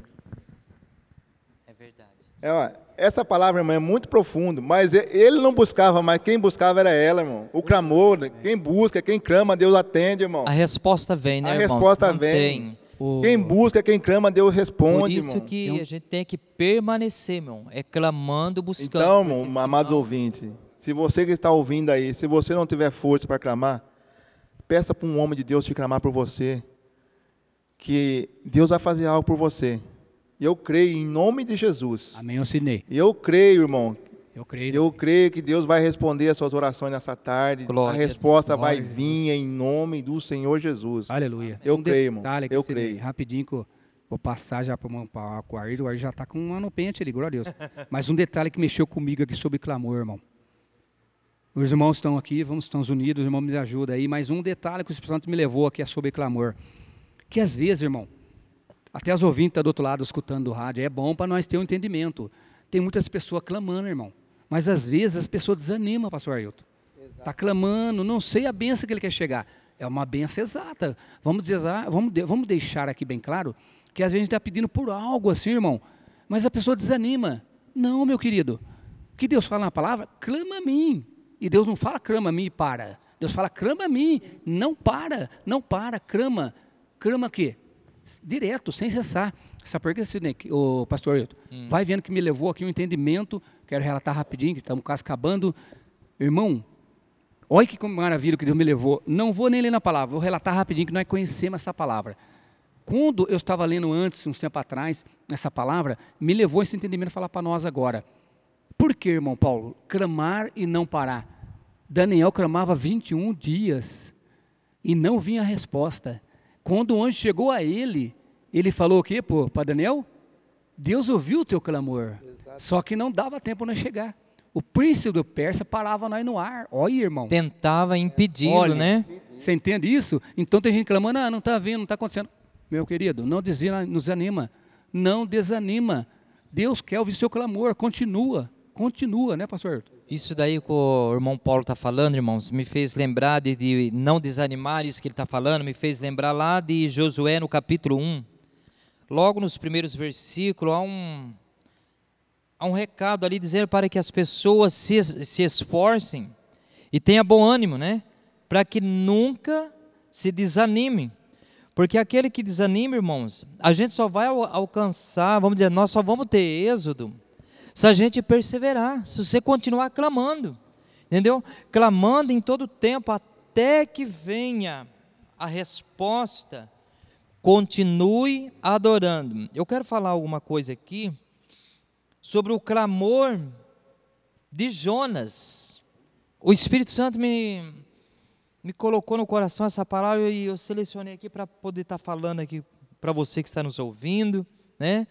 [SPEAKER 2] É verdade.
[SPEAKER 3] É, essa palavra, irmão, é muito profundo, mas ele não buscava, mas quem buscava era ela, irmão. O clamor, né? quem busca, quem clama, Deus atende, irmão.
[SPEAKER 2] A resposta vem, né,
[SPEAKER 3] A
[SPEAKER 2] irmão?
[SPEAKER 3] resposta
[SPEAKER 2] Não
[SPEAKER 3] vem.
[SPEAKER 4] O-
[SPEAKER 3] Quem busca, quem clama, Deus
[SPEAKER 2] Por
[SPEAKER 3] responde,
[SPEAKER 2] isso
[SPEAKER 3] irmão.
[SPEAKER 2] que a gente tem que permanecer, irmão. É clamando, buscando.
[SPEAKER 3] Então, irmão, amados
[SPEAKER 2] senão-
[SPEAKER 3] ouvintes, se você que está ouvindo aí, se você não tiver força para clamar, peça para um homem de Deus te clamar por você, que Deus vai fazer algo por você. E eu creio em nome de Jesus.
[SPEAKER 4] Amém, eu ensinei.
[SPEAKER 3] E eu creio, irmão,
[SPEAKER 4] Eu creio.
[SPEAKER 3] Eu creio que Deus vai responder as suas orações nessa tarde.
[SPEAKER 2] Glória
[SPEAKER 3] a resposta vai
[SPEAKER 4] Glória a
[SPEAKER 3] vir em nome do Senhor Jesus.
[SPEAKER 4] Aleluia.
[SPEAKER 3] Eu
[SPEAKER 4] Um
[SPEAKER 3] creio, irmão. Eu
[SPEAKER 4] eu
[SPEAKER 3] creio.
[SPEAKER 4] Rapidinho, que o Vou passar já para o Ayrton, o Ayrton já está com um ano pente ali, glória a Deus. Mas um detalhe que mexeu comigo aqui sobre clamor, irmão. Os irmãos estão aqui, vamos, estamos unidos, os irmãos me ajudam aí, mas um detalhe que o Espírito Santo me levou aqui é sobre clamor. Que às vezes, irmão, até as ouvintes estão tá do outro lado escutando o rádio, é bom para nós ter um entendimento. Tem muitas pessoas clamando, irmão. Mas às vezes as pessoas desanimam, pastor Ailton. Está clamando, não sei a benção que ele quer chegar. É uma benção exata. Vamos, dizer, vamos, vamos deixar aqui bem claro que às vezes a gente está pedindo por algo assim, irmão, mas a pessoa desanima. Não, meu querido. O que Deus fala na palavra? Clama a mim. E Deus não fala clama a mim e para. Deus fala clama a mim. Não para, não para, clama. Clama o quê? Direto, sem cessar. Sabe por que, Sidney, o pastor Ailton? Hum. Vai vendo que me levou aqui um entendimento. Quero relatar rapidinho, que estamos quase acabando. Irmão, olha que maravilha que Deus me levou. Não vou nem ler na palavra, vou relatar rapidinho que nós conhecemos essa palavra. Quando eu estava lendo antes, uns tempo atrás, essa palavra, me levou esse entendimento a falar para nós agora. Por que, irmão Paulo? Clamar e não parar. Daniel clamava 21 dias e não vinha a resposta. Quando o anjo chegou a ele, ele falou o quê para Daniel? Deus ouviu o teu clamor, Exato. só que não dava tempo de chegar. O príncipe do Persa parava nós no ar. Olha, irmão.
[SPEAKER 2] Tentava impedi-lo, né?
[SPEAKER 4] Você entende isso? Então tem gente clamando, ah, não está vendo, não está acontecendo meu querido, não desanima, não desanima. Deus quer ouvir seu clamor, continua, continua, né, pastor?
[SPEAKER 2] Isso daí que o irmão Paulo está falando, irmãos, me fez lembrar de, de não desanimar, isso que ele está falando, me fez lembrar lá de Josué no capítulo 1. Logo nos primeiros versículos, há um, há um recado ali dizendo para que as pessoas se, se esforcem e tenham bom ânimo, né? Para que nunca se desanimem. Porque aquele que desanima, irmãos, a gente só vai alcançar, vamos dizer, nós só vamos ter êxodo se a gente perseverar, se você continuar clamando, entendeu? Clamando em todo tempo até que venha a resposta. Continue adorando. Eu quero falar alguma coisa aqui sobre o clamor de Jonas. O Espírito Santo me me colocou no coração essa palavra e eu selecionei aqui para poder estar falando aqui para você que está nos ouvindo, né?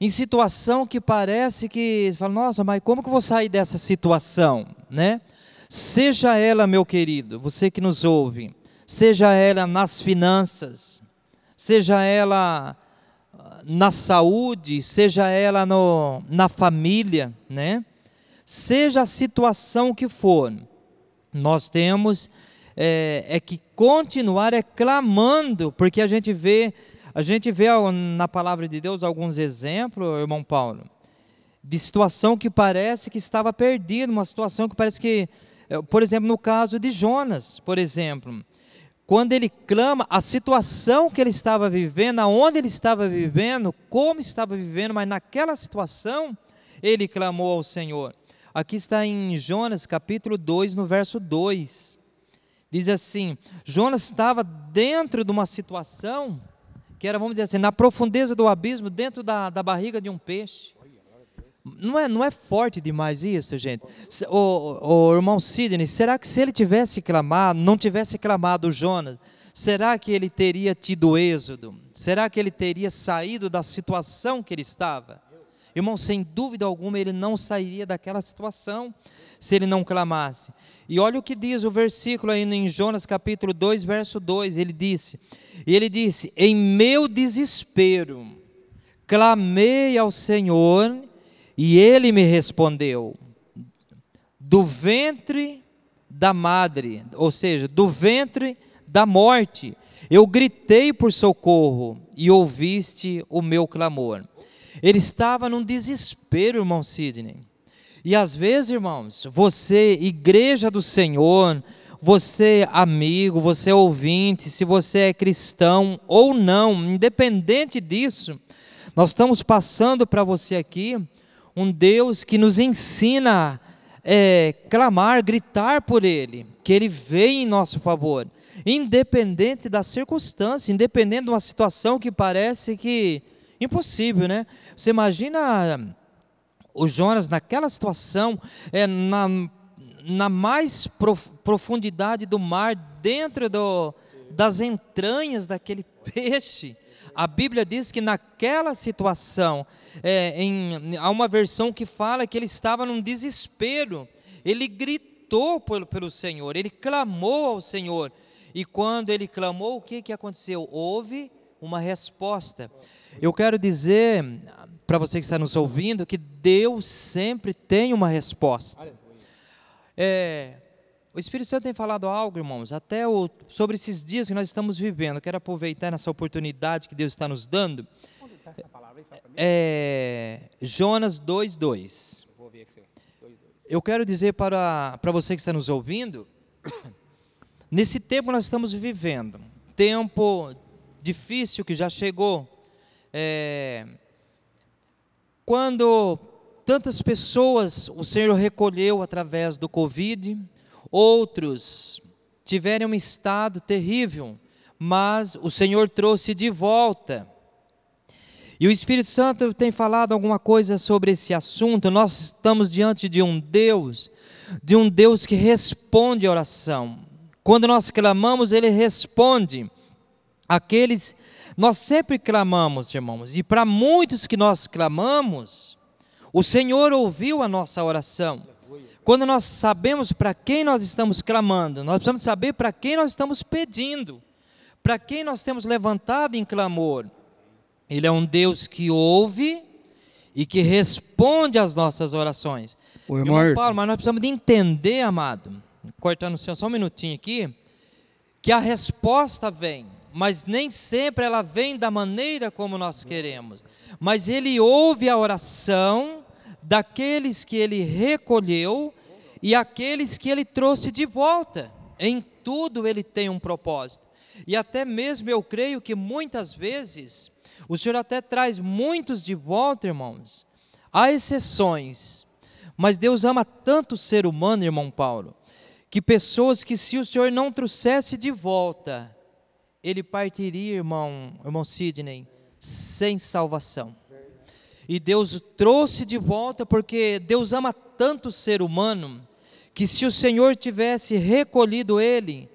[SPEAKER 2] Em situação que parece que, fala, nossa, mas como que eu vou sair dessa situação, né? Seja ela, meu querido, você que nos ouve, seja ela nas finanças, seja ela ah, na saúde, seja ela no, na família, né? Seja a situação que for, nós temos é, é, que continuar é clamando, porque a gente vê, a gente vê na palavra de Deus alguns exemplos, irmão Paulo, de situação que parece que estava perdida, uma situação que parece que, é, por exemplo, no caso de Jonas, por exemplo, quando ele clama, a situação que ele estava vivendo, aonde ele estava vivendo, como estava vivendo, mas naquela situação, ele clamou ao Senhor. Aqui está em Jonas capítulo 2, no verso 2. Diz assim: Jonas estava dentro de uma situação que era, vamos dizer assim, na profundeza do abismo, dentro da, da barriga de um peixe. Não é, não é forte demais isso, gente? O, o irmão Sidney, será que se ele tivesse clamado, não tivesse clamado Jonas, será que ele teria tido êxodo? Será que ele teria saído da situação que ele estava? Irmão, sem dúvida alguma, ele não sairia daquela situação se ele não clamasse. E olha o que diz o versículo aí em Jonas capítulo 2, verso 2, ele disse, e ele disse, em meu desespero, clamei ao Senhor, e ele me respondeu, do ventre da madre, ou seja, do ventre da morte, eu gritei por socorro, e ouviste o meu clamor. Ele estava num desespero, irmão Sidney. E às vezes, irmãos, você, igreja do Senhor, você amigo, você ouvinte, se você é cristão ou não, independente disso, nós estamos passando para você aqui um Deus que nos ensina a é, clamar, gritar por Ele, que Ele vem em nosso favor, independente da circunstância, independente de uma situação que parece que Impossível, né? Você imagina o Jonas naquela situação, é, na, na mais prof, profundidade do mar, dentro do, das entranhas daquele peixe. a Bíblia diz que naquela situação, é, em, há uma versão que fala que ele estava num desespero, ele gritou pelo, pelo Senhor, ele clamou ao Senhor, e quando ele clamou, o que, que aconteceu? Houve uma resposta. Eu quero dizer para você que está nos ouvindo que Deus sempre tem uma resposta. É, o Espírito Santo tem falado algo, irmãos, até o, sobre esses dias que nós estamos vivendo. Eu quero aproveitar essa oportunidade que Deus está nos dando. É, Jonas 2,2. Eu quero dizer para, para você que está nos ouvindo, nesse tempo nós estamos vivendo, tempo difícil que já chegou, é, quando tantas pessoas o Senhor recolheu através do Covid, Outros tiveram um estado terrível, mas o Senhor trouxe de volta. E o Espírito Santo tem falado alguma coisa sobre esse assunto. Nós estamos diante de um Deus, de um Deus que responde a oração. Quando nós clamamos, ele responde. Aqueles nós sempre clamamos, irmãos, e para muitos que nós clamamos, o Senhor ouviu a nossa oração. Quando nós sabemos para quem nós estamos clamando, nós precisamos saber para quem nós estamos pedindo, para quem nós temos levantado em clamor. Ele é um Deus que ouve e que responde às nossas orações.
[SPEAKER 4] O irmão, irmão
[SPEAKER 2] Paulo, mas nós precisamos de entender, amado, cortando o senhor só um minutinho aqui, que a resposta vem, mas nem sempre ela vem da maneira como nós queremos. Mas ele ouve a oração daqueles que ele recolheu e aqueles que ele trouxe de volta. Em tudo ele tem um propósito. E até mesmo eu creio que muitas vezes o Senhor até traz muitos de volta, irmãos. Há exceções, mas Deus ama tanto o ser humano, irmão Paulo, que pessoas que se o Senhor não trouxesse de volta, ele partiria, irmão, irmão Sidney, sem salvação. E Deus trouxe de volta porque Deus ama tanto o ser humano que se o Senhor tivesse recolhido ele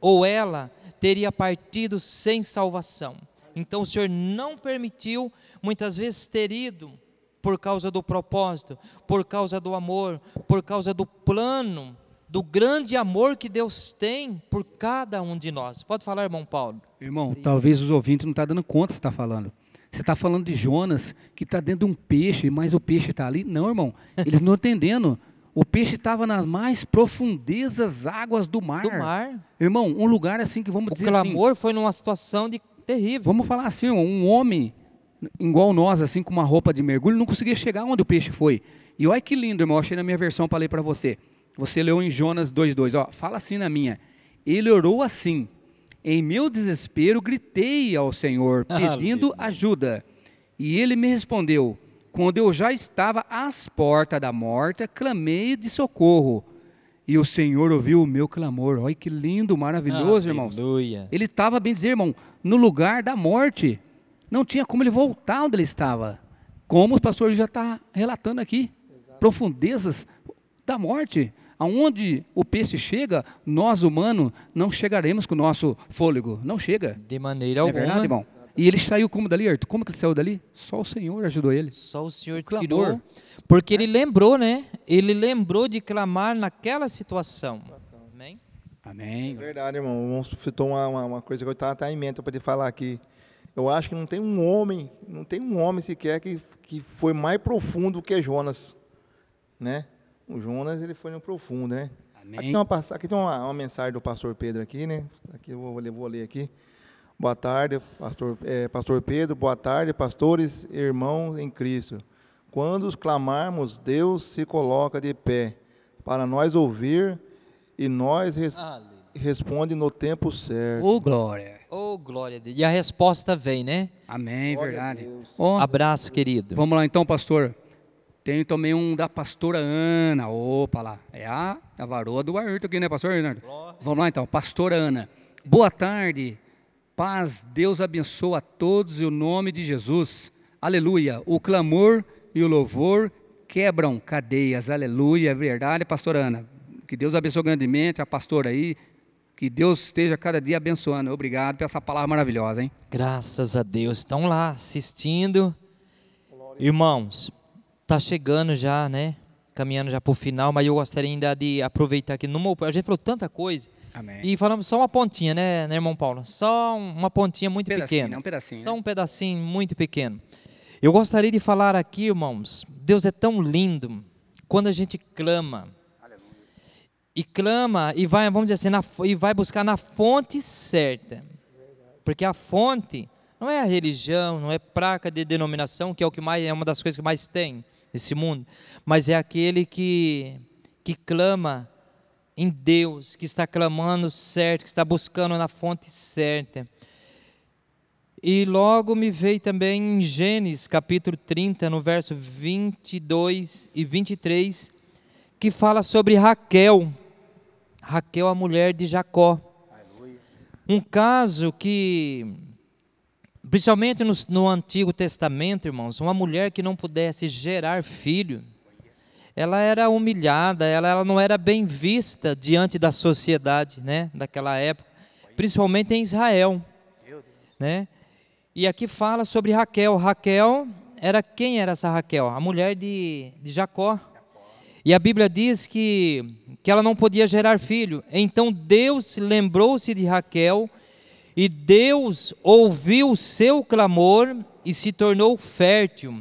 [SPEAKER 2] ou ela, teria partido sem salvação. Então o Senhor não permitiu muitas vezes ter ido por causa do propósito, por causa do amor, por causa do plano, do grande amor que Deus tem por cada um de nós. Pode falar, irmão Paulo?
[SPEAKER 4] Irmão, talvez os ouvintes não estão tá dando conta do que está falando. Você está falando de Jonas, que está dentro de um peixe, mas o peixe está ali. Não, irmão, eles não entendendo. O peixe estava nas mais profundezas águas do mar.
[SPEAKER 2] Do mar.
[SPEAKER 4] Irmão, um lugar assim que vamos
[SPEAKER 2] o
[SPEAKER 4] dizer
[SPEAKER 2] assim. O clamor foi numa situação de terrível.
[SPEAKER 4] Vamos falar assim, irmão, um homem igual nós, assim, com uma roupa de mergulho, não conseguia chegar onde o peixe foi. E olha que lindo, irmão, achei na minha versão ler para você. Você leu em Jonas 2,2, ó, fala assim na minha. Ele orou assim, em meu desespero, gritei ao Senhor, pedindo ajuda. E ele me respondeu: Quando eu já estava às portas da morte, clamei de socorro. E o Senhor ouviu o meu clamor. Olha que lindo, maravilhoso, irmãos. Ele estava, bem dizer, irmão, no lugar da morte. Não tinha como ele voltar onde ele estava. Como o pastor já está relatando aqui. Exato. Profundezas da morte aonde o peixe chega, nós humanos não chegaremos com o nosso fôlego. Não chega.
[SPEAKER 2] De maneira alguma.
[SPEAKER 4] É verdade, irmão? E ele saiu como dali, Arthur? Como que ele saiu dali? Só o Senhor ajudou ele.
[SPEAKER 2] Só o Senhor o tirou. Porque ele lembrou, né? Ele lembrou de clamar naquela situação. Amém?
[SPEAKER 4] Amém.
[SPEAKER 3] É verdade, irmão. O citou uma, uma, uma, coisa que eu estava até em mente para te falar aqui. Eu acho que não tem um homem, não tem um homem sequer que, que foi mais profundo que Jonas, né? O Jonas, ele foi no profundo, né? Amém. Aqui tem, uma, aqui tem uma, uma, mensagem do pastor Pedro aqui, né? Aqui eu vou, vou ler aqui. Boa tarde, pastor, é, pastor Pedro. Boa tarde, pastores, irmãos em Cristo. Quando clamarmos, Deus se coloca de pé para nós ouvir e nós res, responde no tempo certo.
[SPEAKER 4] Oh, glória.
[SPEAKER 2] Oh, glória. E a resposta vem, né?
[SPEAKER 4] Amém, glória verdade.
[SPEAKER 2] Oh, Abraço, querido.
[SPEAKER 4] Vamos lá então, pastor. Tem também um da pastora Ana. Opa lá. É a, a varoa do Ayrton aqui, né, pastor Leonardo? Vamos lá então. Pastora Ana. Boa tarde. Paz. Deus abençoe a todos em o nome de Jesus. Aleluia. O clamor e o louvor quebram cadeias. Aleluia. É verdade, pastora Ana. Que Deus abençoe grandemente a pastora aí. Que Deus esteja cada dia abençoando. Obrigado por essa palavra maravilhosa, hein?
[SPEAKER 2] Graças a Deus. Estão lá assistindo. Irmãos, tá chegando já, né? Caminhando já para o final, mas eu gostaria ainda de aproveitar aqui. Numa, a gente falou tanta coisa.
[SPEAKER 4] Amém.
[SPEAKER 2] E falamos só uma pontinha, né, né irmão Paulo? Só uma pontinha muito
[SPEAKER 4] pedacinho,
[SPEAKER 2] pequena.
[SPEAKER 4] né? Um pedacinho.
[SPEAKER 2] Só
[SPEAKER 4] né?
[SPEAKER 2] um pedacinho muito pequeno. Eu gostaria de falar aqui, irmãos, Deus é tão lindo quando a gente clama. E clama e vai, vamos dizer assim, na, e vai buscar na fonte certa. Porque a fonte não é a religião, não é praca de denominação, que é o que mais é uma das coisas que mais tem nesse mundo, mas é aquele que que clama em Deus, que está clamando certo, que está buscando na fonte certa. E logo me veio também em Gênesis capítulo 30, no verso 22 e 23, que fala sobre Raquel. Raquel, a mulher de Jacó. Um caso que, principalmente no, no Antigo Testamento, irmãos, uma mulher que não pudesse gerar filho, ela era humilhada, ela, ela não era bem vista diante da sociedade, né, daquela época, principalmente em Israel, né? E aqui fala sobre Raquel. Raquel era quem era essa Raquel? A mulher de, de Jacó. E a Bíblia diz que, que ela não podia gerar filho. Então Deus lembrou-se de Raquel e Deus ouviu o seu clamor e se tornou fértil.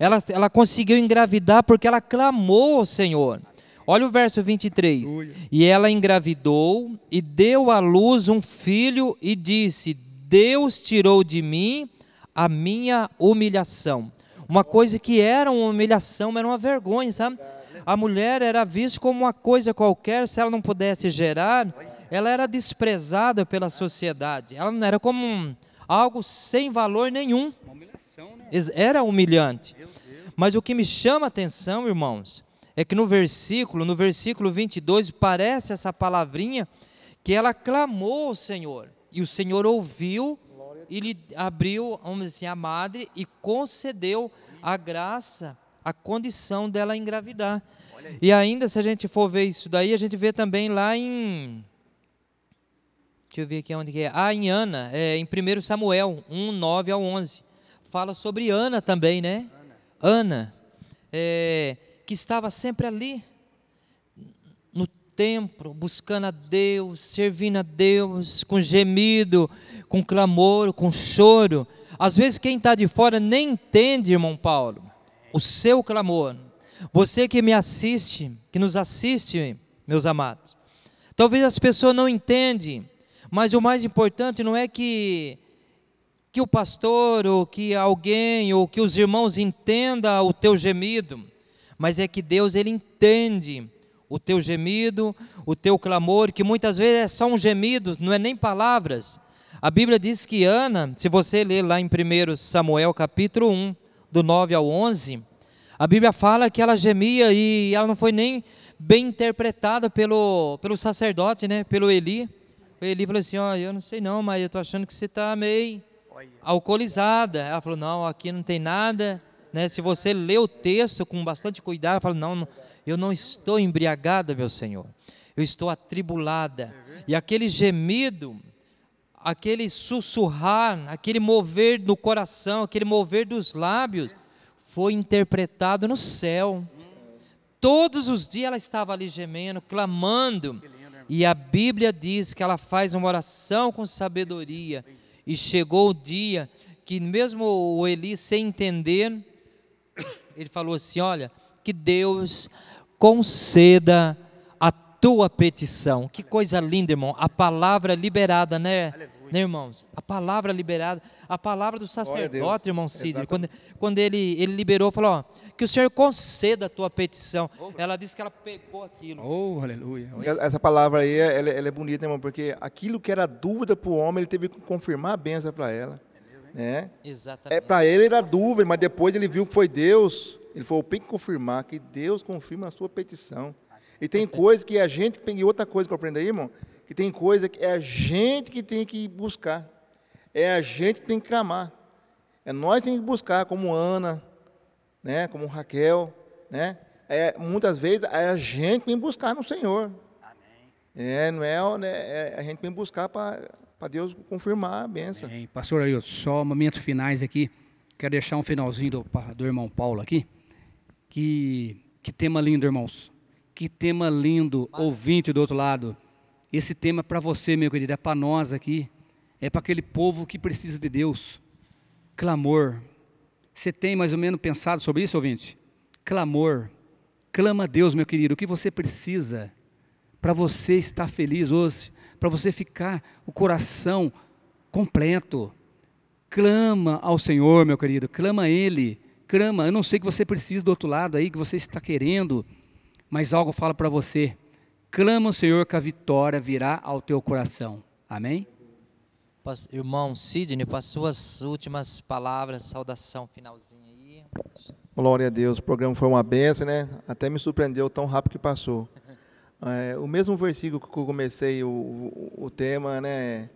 [SPEAKER 2] Ela, ela conseguiu engravidar porque ela clamou ao Senhor. Olha o verso 23.
[SPEAKER 4] Aleluia.
[SPEAKER 2] E ela engravidou e deu à luz um filho e disse: Deus tirou de mim a minha humilhação. Uma coisa que era uma humilhação, era uma vergonha, sabe? A mulher era vista como uma coisa qualquer, se ela não pudesse gerar, ela era desprezada pela sociedade. Ela não era como um- algo sem valor nenhum.
[SPEAKER 4] Uma humilhação, né?
[SPEAKER 2] Era humilhante. Mas o que me chama a atenção, irmãos, é que no versículo, no versículo 22, parece essa palavrinha que ela clamou ao Senhor. E o Senhor ouviu e lhe abriu, vamos dizer assim, a madre e concedeu a graça, a condição dela engravidar. E ainda, se a gente for ver isso daí, a gente vê também lá em. Deixa eu ver aqui onde que é. Ah, em Ana, é, em 1 Samuel 1, 9 ao 11. Fala sobre Ana também, né? Ana, é, que estava sempre ali, no templo, buscando a Deus, servindo a Deus, com gemido, com clamor, com choro. Às vezes quem está de fora nem entende, irmão Paulo, o seu clamor. Você que me assiste, que nos assiste, meus amados. Talvez as pessoas não entendem, mas o mais importante não é que que o pastor ou que alguém ou que os irmãos entenda o teu gemido, mas é que Deus ele entende o teu gemido, o teu clamor, que muitas vezes é só um gemido, não é nem palavras. A Bíblia diz que Ana, se você ler lá em 1 Samuel capítulo 1, do 9 ao 11, a Bíblia fala que ela gemia e ela não foi nem bem interpretada pelo, pelo sacerdote, né, pelo Eli. O Eli falou assim, ó, eu não sei não, mas eu estou achando que você está meio alcoolizada. Ela falou: não, aqui não tem nada. Né? Se você lê o texto com bastante cuidado, ela fala: não, não, eu não estou embriagada, meu Senhor. Eu estou atribulada. E aquele gemido, aquele sussurrar, aquele mover do coração, aquele mover dos lábios, foi interpretado no céu. Todos os dias ela estava ali gemendo, clamando. E a Bíblia diz que ela faz uma oração com sabedoria. E chegou o dia que, mesmo o Eli sem entender, ele falou assim: Olha, que Deus conceda a tua petição. Que coisa linda, irmão. A palavra liberada, né? Né, irmãos? A palavra liberada, a palavra do sacerdote, irmão Cid, quando, quando ele, ele liberou, falou: ó, que o Senhor conceda a tua petição. Ela disse que ela pegou aquilo.
[SPEAKER 4] Oh, aleluia.
[SPEAKER 3] Essa palavra aí, ela, ela é bonita, irmão, porque aquilo que era dúvida para o homem, ele teve que confirmar a benção para ela. Né?
[SPEAKER 2] Exatamente.
[SPEAKER 3] É, para ele era dúvida, mas depois ele viu que foi Deus. Ele falou, tem que confirmar, que Deus confirma a sua petição. E tem coisa que a gente tem, e outra coisa que eu aprendi aí, irmão, que tem coisa que é a gente que tem que buscar. É a gente que tem que clamar. É nós que tem que buscar, como Ana, né, como Raquel, né? É, muitas vezes é a gente que tem que buscar no Senhor. É, não é, né, é a gente vem buscar para Deus confirmar a benção.
[SPEAKER 4] É, pastor Ailton, só momentos finais aqui. Quero deixar um finalzinho do, do irmão Paulo aqui. Que, que tema lindo, irmãos. Que tema lindo, ouvinte do outro lado. Esse tema é para você, meu querido, é para nós aqui. É para aquele povo que precisa de Deus. Clamor. Você tem mais ou menos pensado sobre isso, ouvinte? Clamor. Clama a Deus, meu querido, o que você precisa para você estar feliz hoje, para você ficar o coração completo. Clama ao Senhor, meu querido, clama a Ele, clama. Eu não sei que você precisa do outro lado aí, que você está querendo, mas algo fala para você. Clama ao Senhor que a vitória virá ao teu coração. Amém?
[SPEAKER 2] Irmão Sidney, para suas últimas palavras, saudação finalzinha aí.
[SPEAKER 3] Glória a Deus, o programa foi uma benção, né? Até me surpreendeu tão rápido que passou. É, o mesmo versículo que eu comecei o, o, o, tema, né?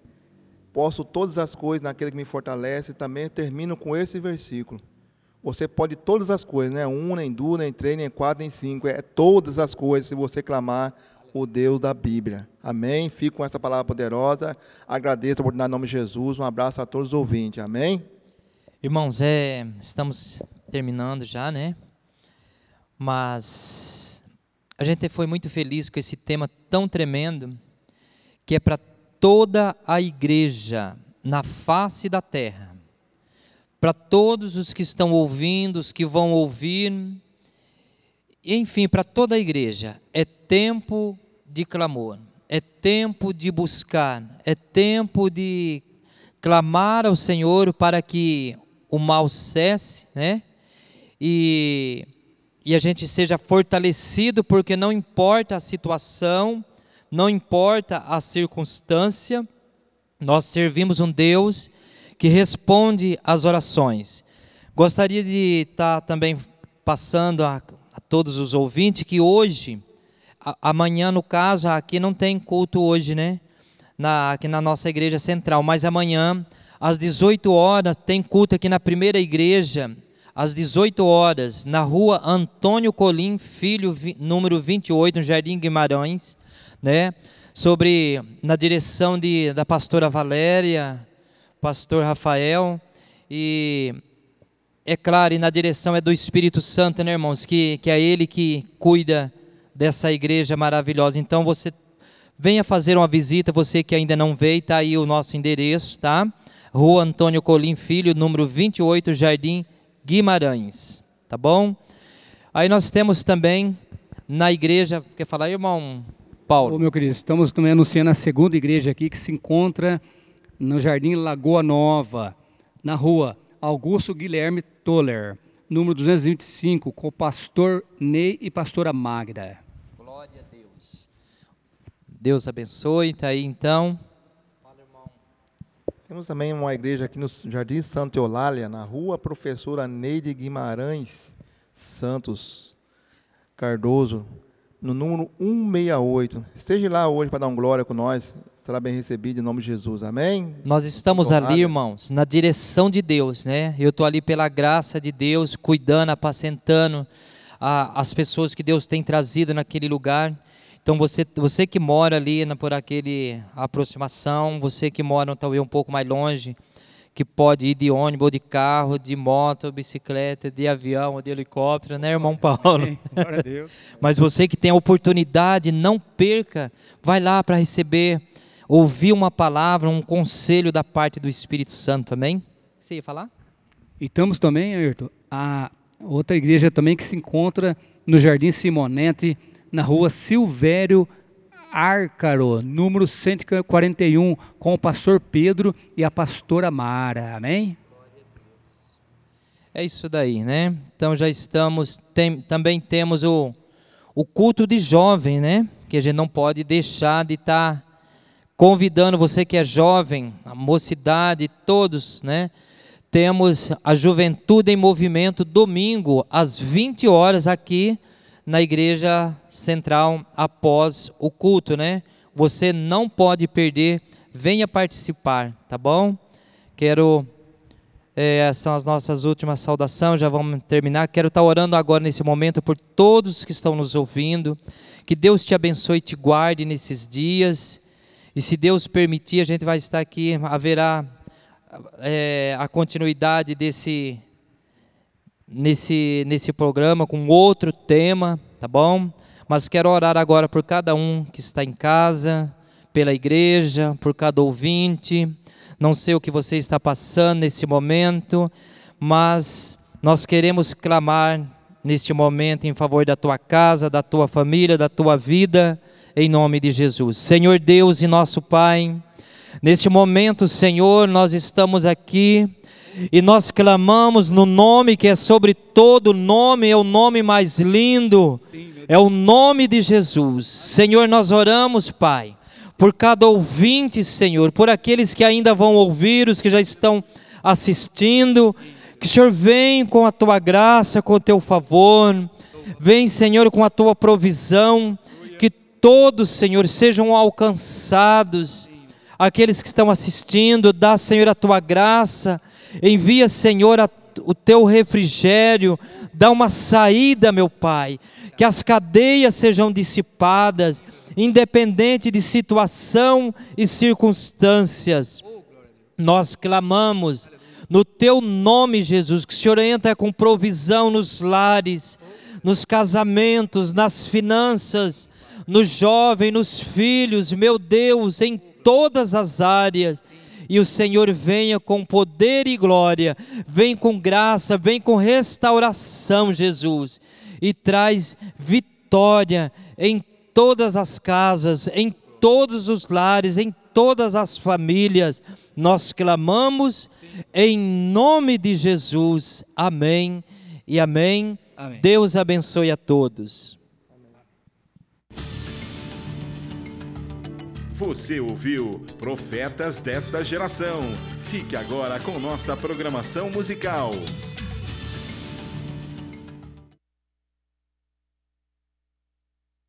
[SPEAKER 3] Posso todas as coisas naquele que me fortalece, também termino com esse versículo. Você pode todas as coisas, né? Um, nem duas, nem três, nem quatro, nem cinco. É todas as coisas se você clamar o Deus da Bíblia. Amém? Fico com essa palavra poderosa. Agradeço a oportunidade em nome de Jesus. Um abraço a todos os ouvintes. Amém?
[SPEAKER 2] Irmãos, é, estamos terminando já, né? Mas a gente foi muito feliz com esse tema tão tremendo, que é para toda a igreja na face da terra, para todos os que estão ouvindo, os que vão ouvir, enfim, para toda a igreja, é tempo de clamor, é tempo de buscar, é tempo de clamar ao Senhor para que o mal cesse, né? E, e a gente seja fortalecido, porque não importa a situação, não importa a circunstância, nós servimos um Deus que responde às orações. Gostaria de estar também passando a, a todos os ouvintes que hoje, amanhã no caso, aqui não tem culto hoje, né? Na, aqui na nossa igreja central, mas amanhã às 18 horas, tem culto aqui na primeira igreja, às 18 horas, na rua Antônio Colim Filho, número 28, no Jardim Guimarães, né? Sobre, na direção de, da pastora Valéria, pastor Rafael, e é claro, e na direção é do Espírito Santo, né, irmãos? Que, que é Ele que cuida dessa igreja maravilhosa. Então você venha fazer uma visita, você que ainda não veio, está aí o nosso endereço, tá? Rua Antônio Colim Filho, número 28, Jardim Guimarães. Tá bom? Aí nós temos também na igreja, quer falar, irmão Paulo?
[SPEAKER 4] Ô, meu querido, estamos também anunciando a segunda igreja aqui que se encontra no Jardim Lagoa Nova, na rua Augusto Guilherme Toller, número 225, com o pastor Ney e pastora Magda.
[SPEAKER 2] Deus. Abençoe, tá aí então.
[SPEAKER 3] Temos também uma igreja aqui no Jardim Santa Eulália, na rua Professora Neide Guimarães Santos Cardoso, no número 168. Esteja lá hoje para dar um glória com nós. Será bem recebido em nome de Jesus. Amém?
[SPEAKER 2] Nós estamos ali, irmãos, na direção de Deus, né? Eu estou ali pela graça de Deus, cuidando, apacentando a, as pessoas que Deus tem trazido naquele lugar. Então você, você que mora ali na, por aquele aproximação, você que mora talvez um pouco mais longe, que pode ir de ônibus, de carro, de moto, bicicleta, de avião, ou de helicóptero, né, irmão Paulo? Mas você que tem a oportunidade, não perca, vai lá para receber, ouvir uma palavra, um conselho da parte do Espírito Santo, amém? Você ia falar?
[SPEAKER 4] E estamos também, Ayrton, a outra igreja também que se encontra no Jardim Simonete, na rua Silvério Árcaro, número 141, com o pastor Pedro e a pastora Mara. Amém?
[SPEAKER 2] É isso daí, né? Então já estamos, tem, também temos o, o culto de jovem, né? Que a gente não pode deixar de estar tá convidando você que é jovem, a mocidade, todos, né? Temos a Juventude em Movimento domingo às 20 horas aqui na igreja central após o culto, né? Você não pode perder, venha participar, tá bom? Quero É, são as nossas últimas saudações, já vamos terminar. Quero estar orando agora nesse momento por todos que estão nos ouvindo. Que Deus te abençoe e te guarde nesses dias. E se Deus permitir, a gente vai estar aqui, haverá é, a continuidade desse nesse nesse programa com outro tema, tá bom? Mas quero orar agora por cada um que está em casa, pela igreja, por cada ouvinte. Não sei o que você está passando nesse momento, mas nós queremos clamar neste momento em favor da tua casa, da tua família, da tua vida, em nome de Jesus. Senhor Deus e nosso Pai, neste momento, Senhor, nós estamos aqui e nós clamamos no nome que é sobre todo nome, é o nome mais lindo, é o nome de Jesus. Senhor, nós oramos, Pai, por cada ouvinte, Senhor, por aqueles que ainda vão ouvir, os que já estão assistindo, que o Senhor vem com a tua graça, com o teu favor, vem, Senhor, com a tua provisão, que todos, Senhor, sejam alcançados, aqueles que estão assistindo, dá, Senhor, a tua graça, envia, Senhor, a, o teu refrigério, dá uma saída, meu Pai, que as cadeias sejam dissipadas, independente de situação e circunstâncias. Nós clamamos no teu nome, Jesus, que o Senhor entra com provisão nos lares, nos casamentos, nas finanças, no jovem, nos filhos, meu Deus, em todas as áreas. E o Senhor venha com poder e glória, vem com graça, vem com restauração, Jesus, e traz vitória em todas as casas, em todos os lares, em todas as famílias. Nós clamamos em nome de Jesus. Amém e amém. amém. Deus abençoe a todos.
[SPEAKER 1] Você ouviu Profetas desta Geração. Fique agora com nossa programação musical.